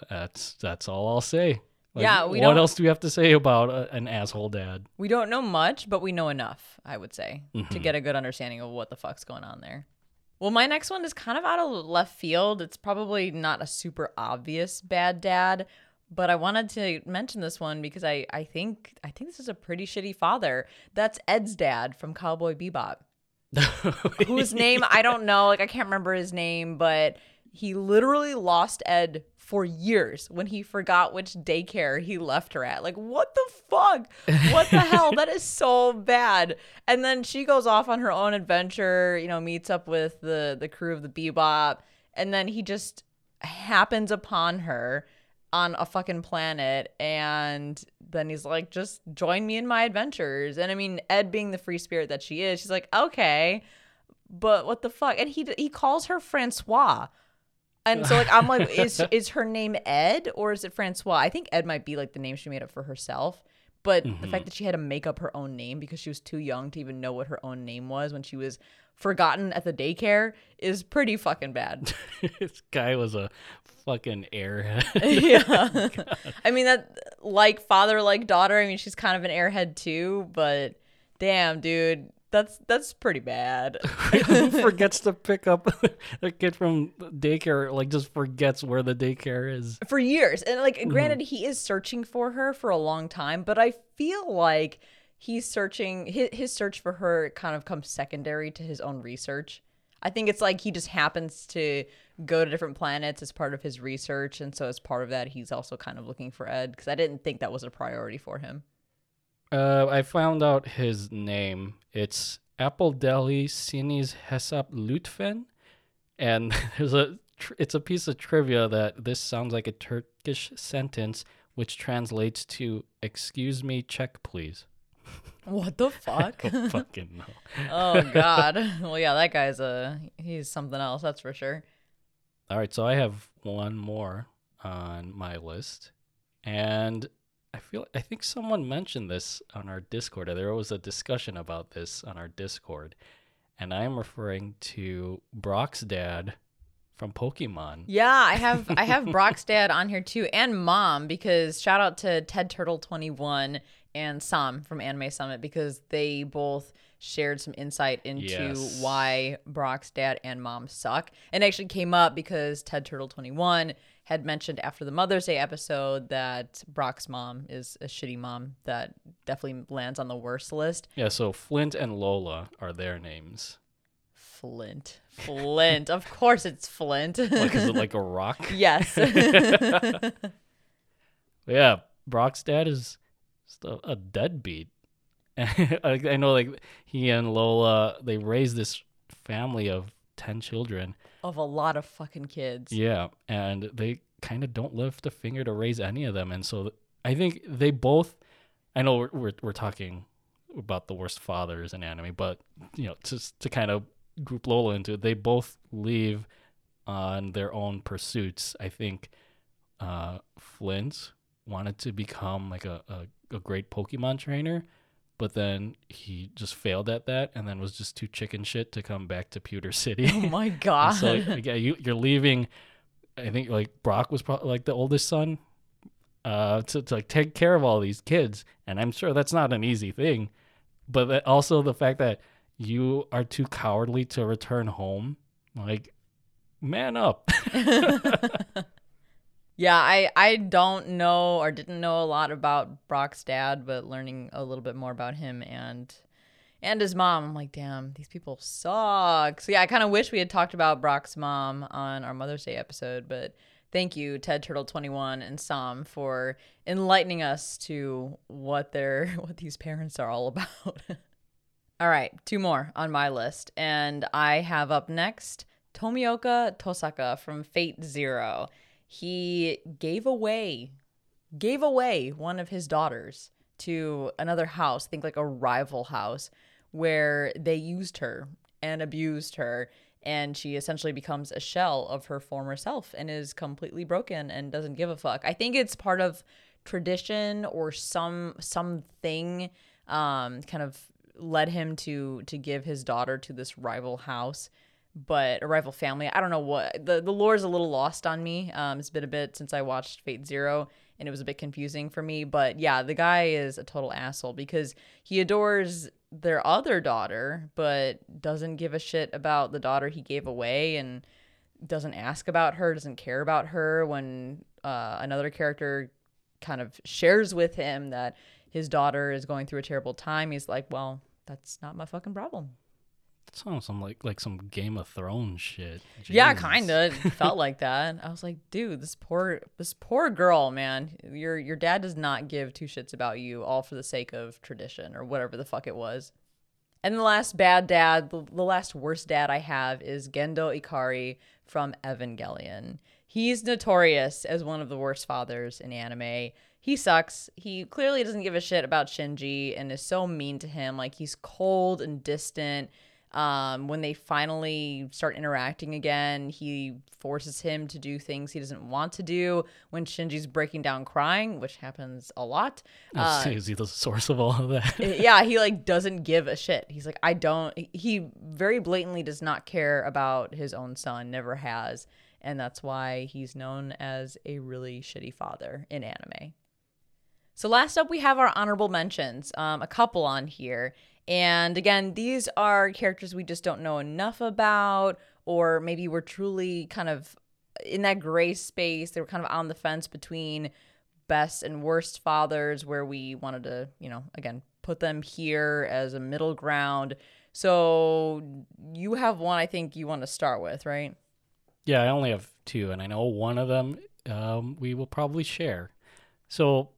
that's that's all I'll say. Like, Yeah, we what else do we have to say about a, an asshole dad? We don't know much, but we know enough, I would say, to Mhm. get a good understanding of what the fuck's going on there. Well, my next one is kind of out of left field. It's probably not a super obvious bad dad, but I wanted to mention this one because I, I think I think this is a pretty shitty father. That's Ed's dad from Cowboy Bebop. Whose name I don't know, like I can't remember his name, but he literally lost Ed for years when he forgot which daycare he left her at. Like, what the fuck? What the hell? That is so bad. And then she goes off on her own adventure, you know, meets up with the the crew of the Bebop, and then he just happens upon her on a fucking planet and then he's like just join me in my adventures. And i mean ed being the free spirit that she is she's like okay but what the fuck? And he he calls her Françoise. And so like i'm like is is her name ed or is it Françoise? I think ed might be like the name she made up for herself but the mm-hmm. fact that she had to make up her own name because she was too young to even know what her own name was when she was forgotten at the daycare is pretty fucking bad this guy was a fucking airhead. yeah. Oh I mean that like father like daughter. I mean she's kind of an airhead too, but damn, dude, that's that's pretty bad. Who forgets to pick up a kid from daycare? Like, just forgets where the daycare is. for years. And like Mm-hmm. granted he is searching for her for a long time, but I feel like he's searching his, his search for her kind of comes secondary to his own research. I think it's like he just happens to go to different planets as part of his research and so as part of that he's also kind of looking for Ed because I didn't think that was a priority for him. Uh, I found out his name. It's Appledelhi Sinis Hesap Lutfen, and there's a tr- it's a piece of trivia that this sounds like a Turkish sentence, which translates to "Excuse me, check please." What the fuck? Don't fucking know. oh god. Well, yeah, that guy's a he's something else. That's for sure. All right, so I have one more on my list, and I feel I think someone mentioned this on our Discord. There was a discussion about this on our Discord, and I am referring to Brock's dad from Pokemon. Yeah, I have I have Brock's dad on here too, and mom because shout out to Ted Turtle twenty one and Sam from Anime Summit because they both shared some insight into Yes. why Brock's dad and mom suck. And actually came up because Ted Turtle 21 had mentioned after the Mother's Day episode that Brock's mom is a shitty mom that definitely lands on the worst list. Yeah, so Flint and Lola are their names. Flint. Flint. of course it's Flint. Like, is it like a rock? yes. Yeah, Brock's dad is a, deadbeat. I, know, like he and Lola, they raised this family of ten children. Of a lot of fucking kids. Yeah, and they kind of don't lift a finger to raise any of them, and so I think they both. I know we're we're, we're talking about the worst fathers in anime, but you know, just to kind of group Lola into it, they both leave on their own pursuits. I think uh, Flint wanted to become like a, a, a great Pokemon trainer, but then he just failed at that and then was just too chicken shit to come back to Pewter City. Oh my god. so like, yeah, you you're leaving. I think like Brock was probably like the oldest son, uh, to to like take care of all these kids, and I'm sure that's not an easy thing. But that also the fact that you are too cowardly to return home, like, man up. Yeah, I I don't know or didn't know a lot about Brock's dad, but learning a little bit more about him and and his mom, I'm like, damn, these people suck. So yeah, I kind of wish we had talked about Brock's mom on our Mother's Day episode, but thank you, Ted Turtle 21 and Sam, for enlightening us to what they're what these parents are all about. all right, two more on my list, and I have up next Tomioka Tosaka from Fate Zero he gave away gave away one of his daughters to another house think like a rival house where they used her and abused her. And she essentially becomes a shell of her former self and is completely broken and doesn't give a fuck. I think it's part of tradition or some something um kind of led him to to give his daughter to this rival house but a rival family. I don't know what the the lore is a little lost on me. Um, it's been a bit since I watched Fate Zero, and it was a bit confusing for me. But yeah, the guy is a total asshole because he adores their other daughter, but doesn't give a shit about the daughter he gave away, and doesn't ask about her, doesn't care about her. When uh, another character kind of shares with him that his daughter is going through a terrible time, he's like, "Well, that's not my fucking problem." Sounds some like like some Game of Thrones shit. Yeah, kind of felt like that. I was like, dude, this poor this poor girl, man. Your your dad does not give two shits about you, all for the sake of tradition or whatever the fuck it was. And the last bad dad, the, the last worst dad I have is Gendo Ikari from Evangelion. He's notorious as one of the worst fathers in anime. He sucks. He clearly doesn't give a shit about Shinji and is so mean to him. Like he's cold and distant. Um, when they finally start interacting again, he forces him to do things he doesn't want to do. When Shinji's breaking down crying, which happens a lot, uh, is he the source of all of that? yeah, he like doesn't give a shit. He's like, I don't. He very blatantly does not care about his own son. Never has, and that's why he's known as a really shitty father in anime. So last up, we have our honorable mentions. Um, a couple on here, and again, these are characters we just don't know enough about, or maybe we're truly kind of in that gray space. They were kind of on the fence between best and worst fathers, where we wanted to, you know, again, put them here as a middle ground. So you have one I think you want to start with, right? Yeah, I only have two, and I know one of them um, we will probably share. So,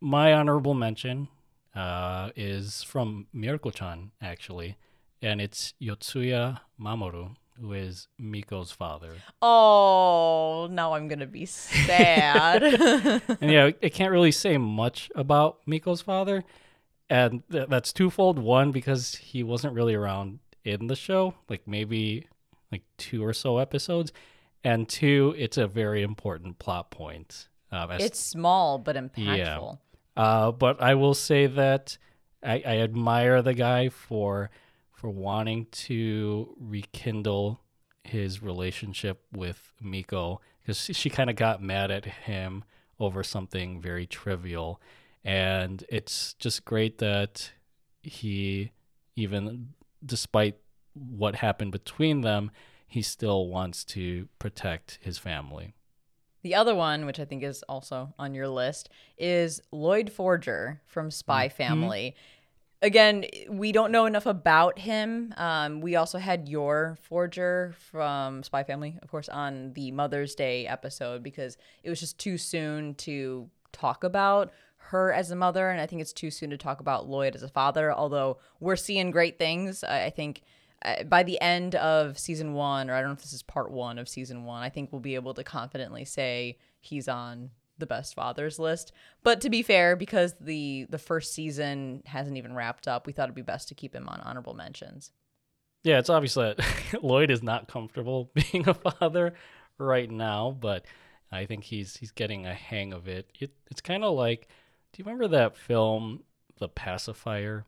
my honorable mention uh, is from Mieruko-chan, actually, and it's Yotsuya Mamoru, who is Miko's father. Oh, now I'm gonna be sad. and yeah, I can't really say much about Miko's father. and th- that's twofold. One, because he wasn't really around in the show, like maybe like two or so episodes, and two, it's a very important plot point. Um, It's small but impactful. Uh, but I will say that I, I admire the guy for for wanting to rekindle his relationship with Miko because she, she kind of got mad at him over something very trivial, and it's just great that he even despite what happened between them, he still wants to protect his family. The other one, which I think is also on your list, is Lloyd Forger from Spy Mm-hmm. Family. Again, we don't know enough about him. Um, we also had Yor Forger from Spy Family, of course, on the Mother's Day episode because it was just too soon to talk about her as a mother, and I think it's too soon to talk about Lloyd as a father. Although we're seeing great things, I I think Uh, by the end of season one, or I don't know if this is part one of season one, I think we'll be able to confidently say he's on the best fathers list. But to be fair, because the the first season hasn't even wrapped up, we thought it'd be best to keep him on honorable mentions. Yeah, it's obvious that Lloyd is not comfortable being a father right now, but I think he's he's getting a hang of it. it it's kind of like, do you remember that film, The Pacifier?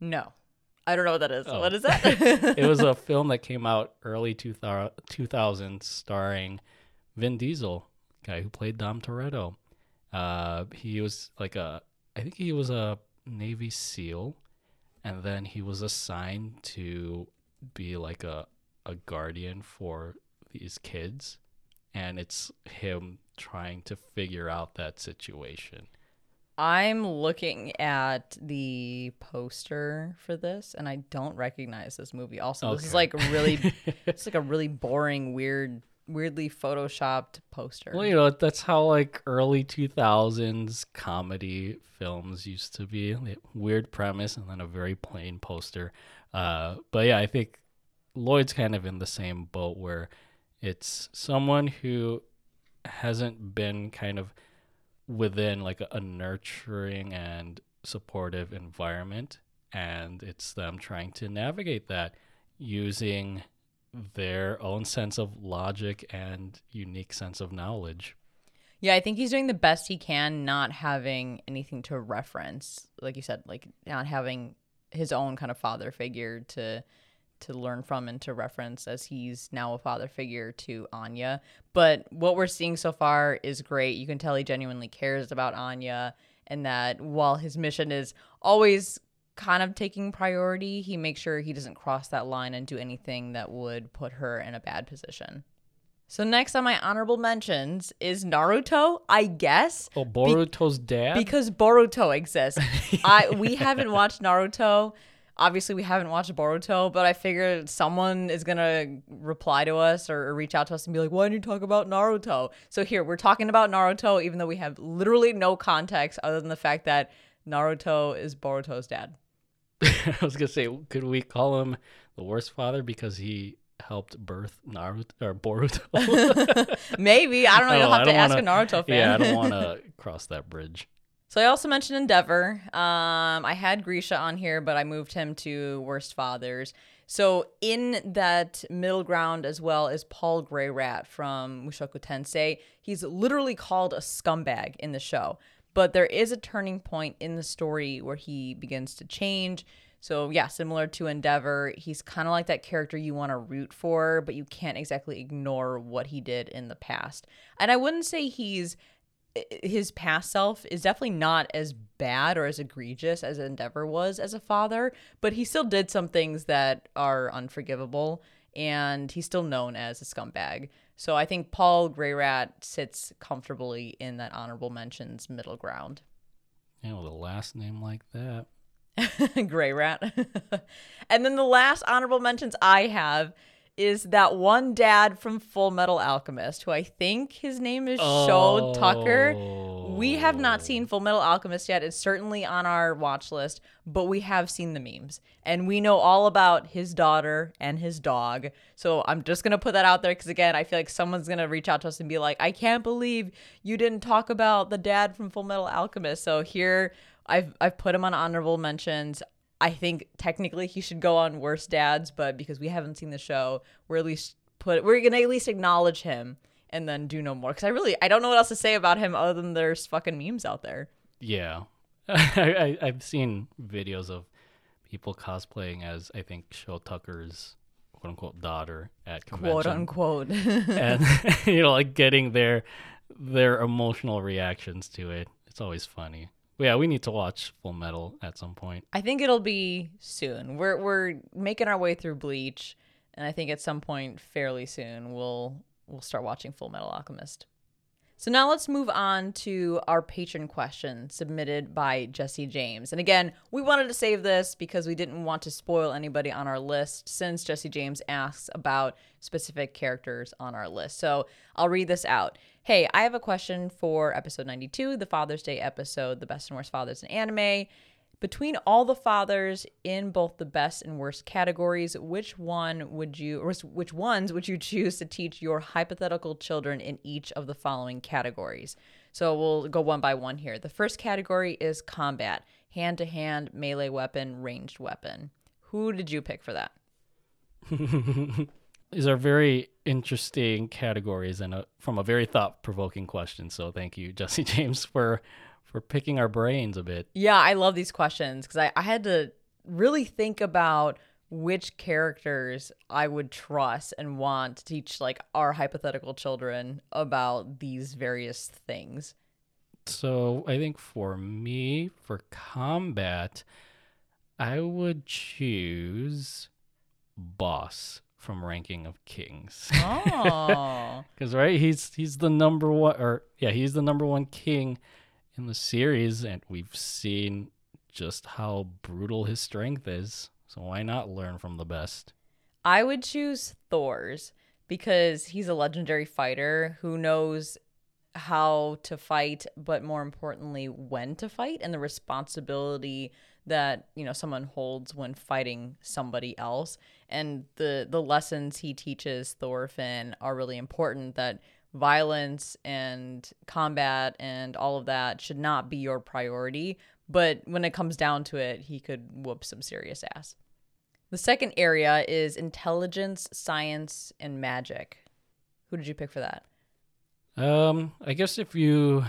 No, I don't know what that is. Oh. What is that? it was a film that came out early 2000, 2000 starring Vin Diesel, guy who played Dom Toretto. Uh, he was like a, I think he was a Navy SEAL, and then he was assigned to be like a, a guardian for these kids, and it's him trying to figure out that situation. I'm looking at the poster for this, and I don't recognize this movie. Also, this is like really, it's like a really boring, weird, weirdly photoshopped poster. Well, you know, that's how like early 2000s comedy films used to be. Weird premise and then a very plain poster. Uh, but yeah, I think Lloyd's kind of in the same boat where it's someone who hasn't been kind of within like a, nurturing and supportive environment. And it's them trying to navigate that using their own sense of logic and unique sense of knowledge. Yeah, I think he's doing the best he can, not having anything to reference. Like you said, like not having his own kind of father figure to to learn from and to reference as he's now a father figure to Anya. But what we're seeing so far is great. You can tell he genuinely cares about Anya and that while his mission is always kind of taking priority, he makes sure he doesn't cross that line and do anything that would put her in a bad position. So next on my honorable mentions is Naruto, I guess, Oh, Boruto's dad? because Boruto exists. I we haven't watched Naruto. Obviously, we haven't watched Boruto, but I figured someone is gonna reply to us or, or reach out to us and be like, "Why didn't you talk about Naruto?" So here we're talking about Naruto, even though we have literally no context other than the fact that Naruto is Boruto's dad. I was gonna say, could we call him the worst father because he helped birth Naruto or Boruto? Maybe I don't know. Oh, You'll have to ask wanna- a Naruto fan. yeah, I don't want to cross that bridge. So I also mentioned Endeavor. Um, I had Grisha on here, but I moved him to Worst Fathers. So in that middle ground as well is Paul Greyrat from Mushoku Tensei. He's literally called a scumbag in the show, but there is a turning point in the story where he begins to change. So yeah, similar to Endeavor, he's kind of like that character you want to root for, but you can't exactly ignore what he did in the past. And I wouldn't say he's his past self is definitely not as bad or as egregious as Endeavor was as a father, but he still did some things that are unforgivable, and he's still known as a scumbag. So I think Paul Greyrat sits comfortably in that honorable mentions middle ground. You know, the last name like that. Gray Rat. and then the last honorable mentions I have is that one dad from Full Metal Alchemist, who I think his name is Sho Tucker. We have not oh. seen Full Metal Alchemist yet. It's certainly on our watch list, but we have seen the memes. And we know all about his daughter and his dog. So I'm just going to put that out there because, again, I feel like someone's going to reach out to us and be like, I can't believe you didn't talk about the dad from Full Metal Alchemist. So here I've I've put him on honorable mentions. I think technically he should go on worst dads, but because we haven't seen the show, we're at least put we're gonna at least acknowledge him and then do no more. Because I really I don't know what else to say about him other than there's fucking memes out there. Yeah, I, I I've seen videos of people cosplaying as I think Sho Tucker's quote unquote daughter at convention, Quote unquote. and you know like getting their their emotional reactions to it. It's always funny. Yeah, we need to watch Full Metal at some point. I think it'll be soon. We're we're making our way through Bleach, and I think at some point fairly soon we'll we'll start watching Full Metal Alchemist. So now let's move on to our patron question submitted by Jesse James. And again, we wanted to save this because we didn't want to spoil anybody on our list since Jesse James asks about specific characters on our list. So I'll read this out. Hey, I have a question for episode 92, the Father's Day episode, The Best and Worst Fathers in Anime. Between all the fathers in both the best and worst categories, which one would you, or which ones would you choose to teach your hypothetical children in each of the following categories? So we'll go one by one here. The first category is combat, hand to hand, melee weapon, ranged weapon. Who did you pick for that? These are very interesting categories and a, from a very thought provoking question. So thank you, Jesse James, for for picking our brains a bit. Yeah, I love these questions because I, I had to really think about which characters I would trust and want to teach like our hypothetical children about these various things. So I think for me, for combat, I would choose Boss from Ranking of Kings. Oh. Because right, he's he's the number one, or yeah, he's the number one king in the series, and we've seen just how brutal his strength is. So why not learn from the best? I would choose Thors because he's a legendary fighter who knows how to fight, but more importantly, when to fight and the responsibility that, you know, someone holds when fighting somebody else. And the the lessons he teaches Thorfinn are really important that violence and combat and all of that should not be your priority. But when it comes down to it, he could whoop some serious ass. The second area is intelligence, science, and magic. Who did you pick for that? Um, I guess if you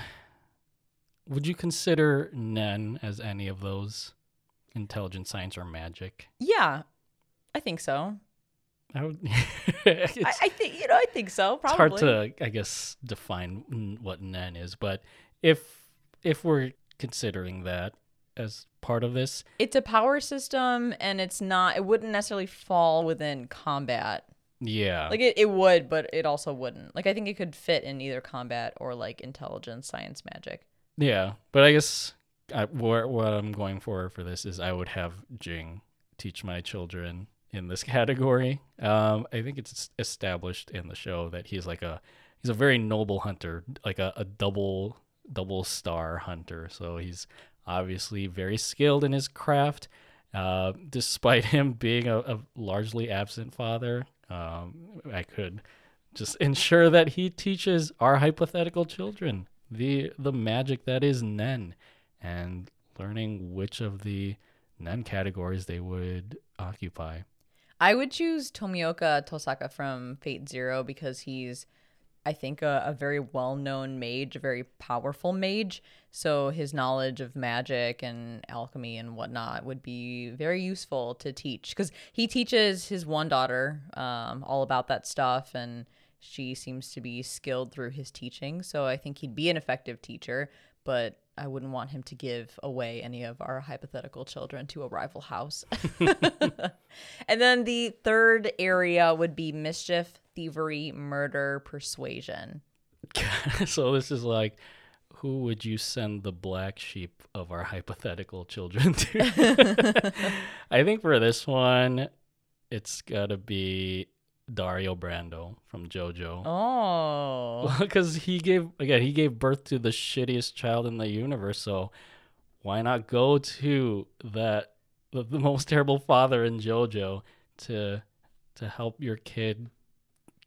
would you consider Nen as any of those intelligence, science, or magic? Yeah, I think so. I would. I, I think you know. I think so. it's Probably. hard to, I guess, define what Nen is, but if if we're considering that as part of this, It's a power system, and it's not. It wouldn't necessarily fall within combat. yeah, Like it, it would, but it also wouldn't. Like I think it could fit in either combat or like intelligence, science, magic. Yeah, but I guess I, what, what I'm going for for this is I would have Ging teach my children in this category. Um, I think it's established in the show that he's like a he's a very noble hunter, like a, a double double star hunter. So he's obviously very skilled in his craft. Uh, despite him being a, a largely absent father, um, I could just ensure that he teaches our hypothetical children the the magic that is Nen, and learning which of the Nen categories they would occupy. I would choose Tomioka Tosaka from Fate Zero because he's, I think, a, a very well known mage, a very powerful mage. So his knowledge of magic and alchemy and whatnot would be very useful to teach because he teaches his one daughter um, all about that stuff and she seems to be skilled through his teaching. So I think he'd be an effective teacher, but I wouldn't want him to give away any of our hypothetical children to a rival house. and then the third area would be mischief, thievery, murder, persuasion. so this is like who would you send the black sheep of our hypothetical children to? I think for this one, it's got to be Dario Brando from JoJo. Oh. because he gave again he gave birth to the shittiest child in the universe so why not go to that the, the most terrible father in jojo to to help your kid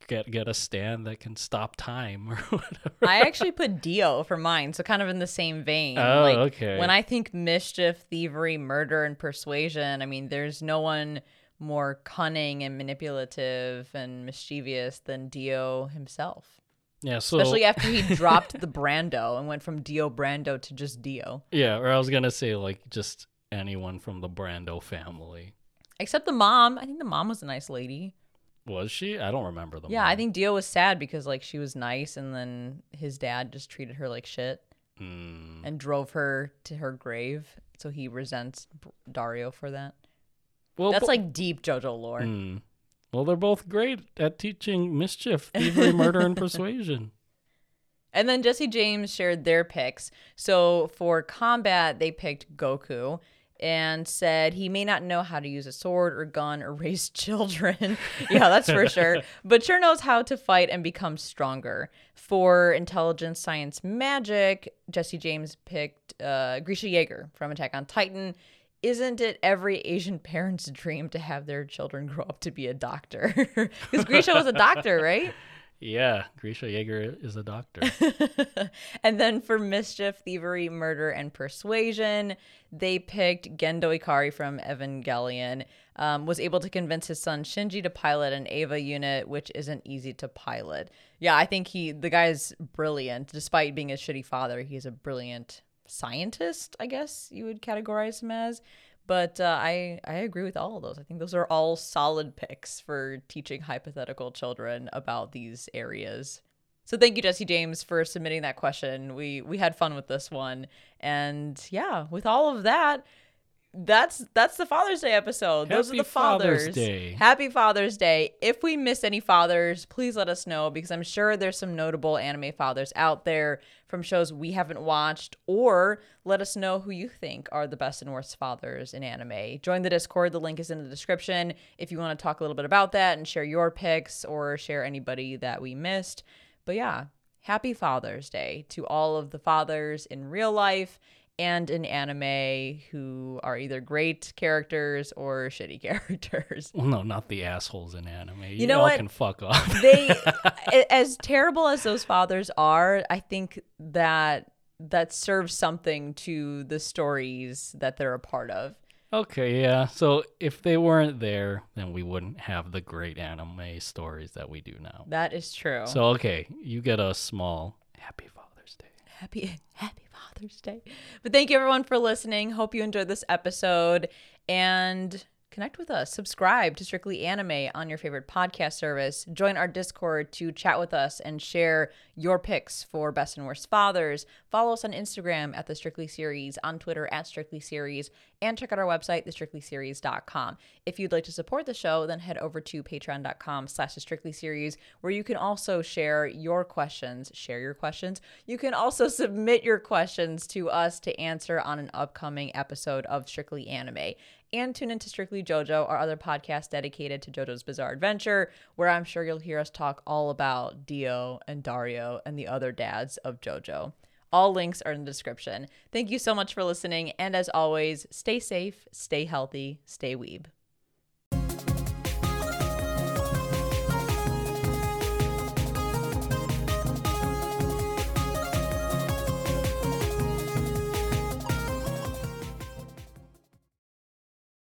get get a stand that can stop time or whatever. I actually put Dio for mine, so kind of in the same vein. Oh, like, okay. When I think mischief, thievery, murder, and persuasion, I mean, there's no one more cunning and manipulative and mischievous than Dio himself. yeah, so Especially after he dropped the Brando and went from Dio Brando to just Dio. yeah, or I was gonna say like just anyone from the Brando family. Except the mom. I think the mom was a nice lady. Was she? I don't remember the. Mom. Yeah, I think Dio was sad because like she was nice and then his dad just treated her like shit Mm, and drove her to her grave. So he resents Dario for that. Well, That's bo- like deep JoJo lore. Mm. Well, they're both great at teaching mischief, thievery, murder, and persuasion. And then Jesse James shared their picks. So for combat, they picked Goku and said he may not know how to use a sword or gun or raise children. yeah, that's for sure. But sure knows how to fight and become stronger. For intelligence, science, magic, Jesse James picked uh, Grisha Yeager from Attack on Titan. Isn't it every Asian parent's dream to have their children grow up to be a doctor? Because Grisha was a doctor, right? Yeah, Grisha Yeager is a doctor. and then for mischief, thievery, murder, and persuasion, they picked Gendo Ikari from Evangelion. Um, was able to convince his son Shinji to pilot an Eva unit, which isn't easy to pilot. Yeah, I think he the guy's brilliant. Despite being a shitty father, he's a brilliant scientist. I guess you would categorize him as. But uh, I I agree with all of those. I think those are all solid picks for teaching hypothetical children about these areas. So thank you, Jesse James, for submitting that question. We we had fun with this one, and yeah, with all of that, that's that's the Father's Day episode. Those are the fathers. Father's Day. Happy Father's Day. If we miss any fathers, please let us know because I'm sure there's some notable anime fathers out there from shows we haven't watched, or let us know who you think are the best and worst fathers in anime. Join the Discord. The link is in the description if you want to talk a little bit about that and share your picks or share anybody that we missed. But yeah, happy Father's Day to all of the fathers in real life and in anime who are either great characters or shitty characters. well, no, not the assholes in anime. You, know all what? can fuck off. They as terrible as those fathers are, I think that that serves something to the stories that they're a part of. okay, yeah. So if they weren't there, then we wouldn't have the great anime stories that we do now. That is true. So okay, you get a small Happy Father's Day. Happy happy father's day. But thank you everyone for listening. Hope you enjoyed this episode. And connect with us. Subscribe to strictly anime on your favorite podcast service. Join our discord to chat with us and share your picks for best and worst fathers. Follow us on instagram at the strictly series on twitter at strictly series and check out our website thestrictlyseries.com if you'd like to support the show then head over to patreon.com slash the strictly series where you can also share your questions. Share your questions. You can also submit your questions to us to answer on an upcoming episode of strictly anime and tune into strictly jojo our other podcast dedicated to jojo's bizarre adventure where i'm sure you'll hear us talk all about dio and dario and the other dads of jojo all links are in the description. Thank you so much for listening. And as always, stay safe, stay healthy, stay weeb.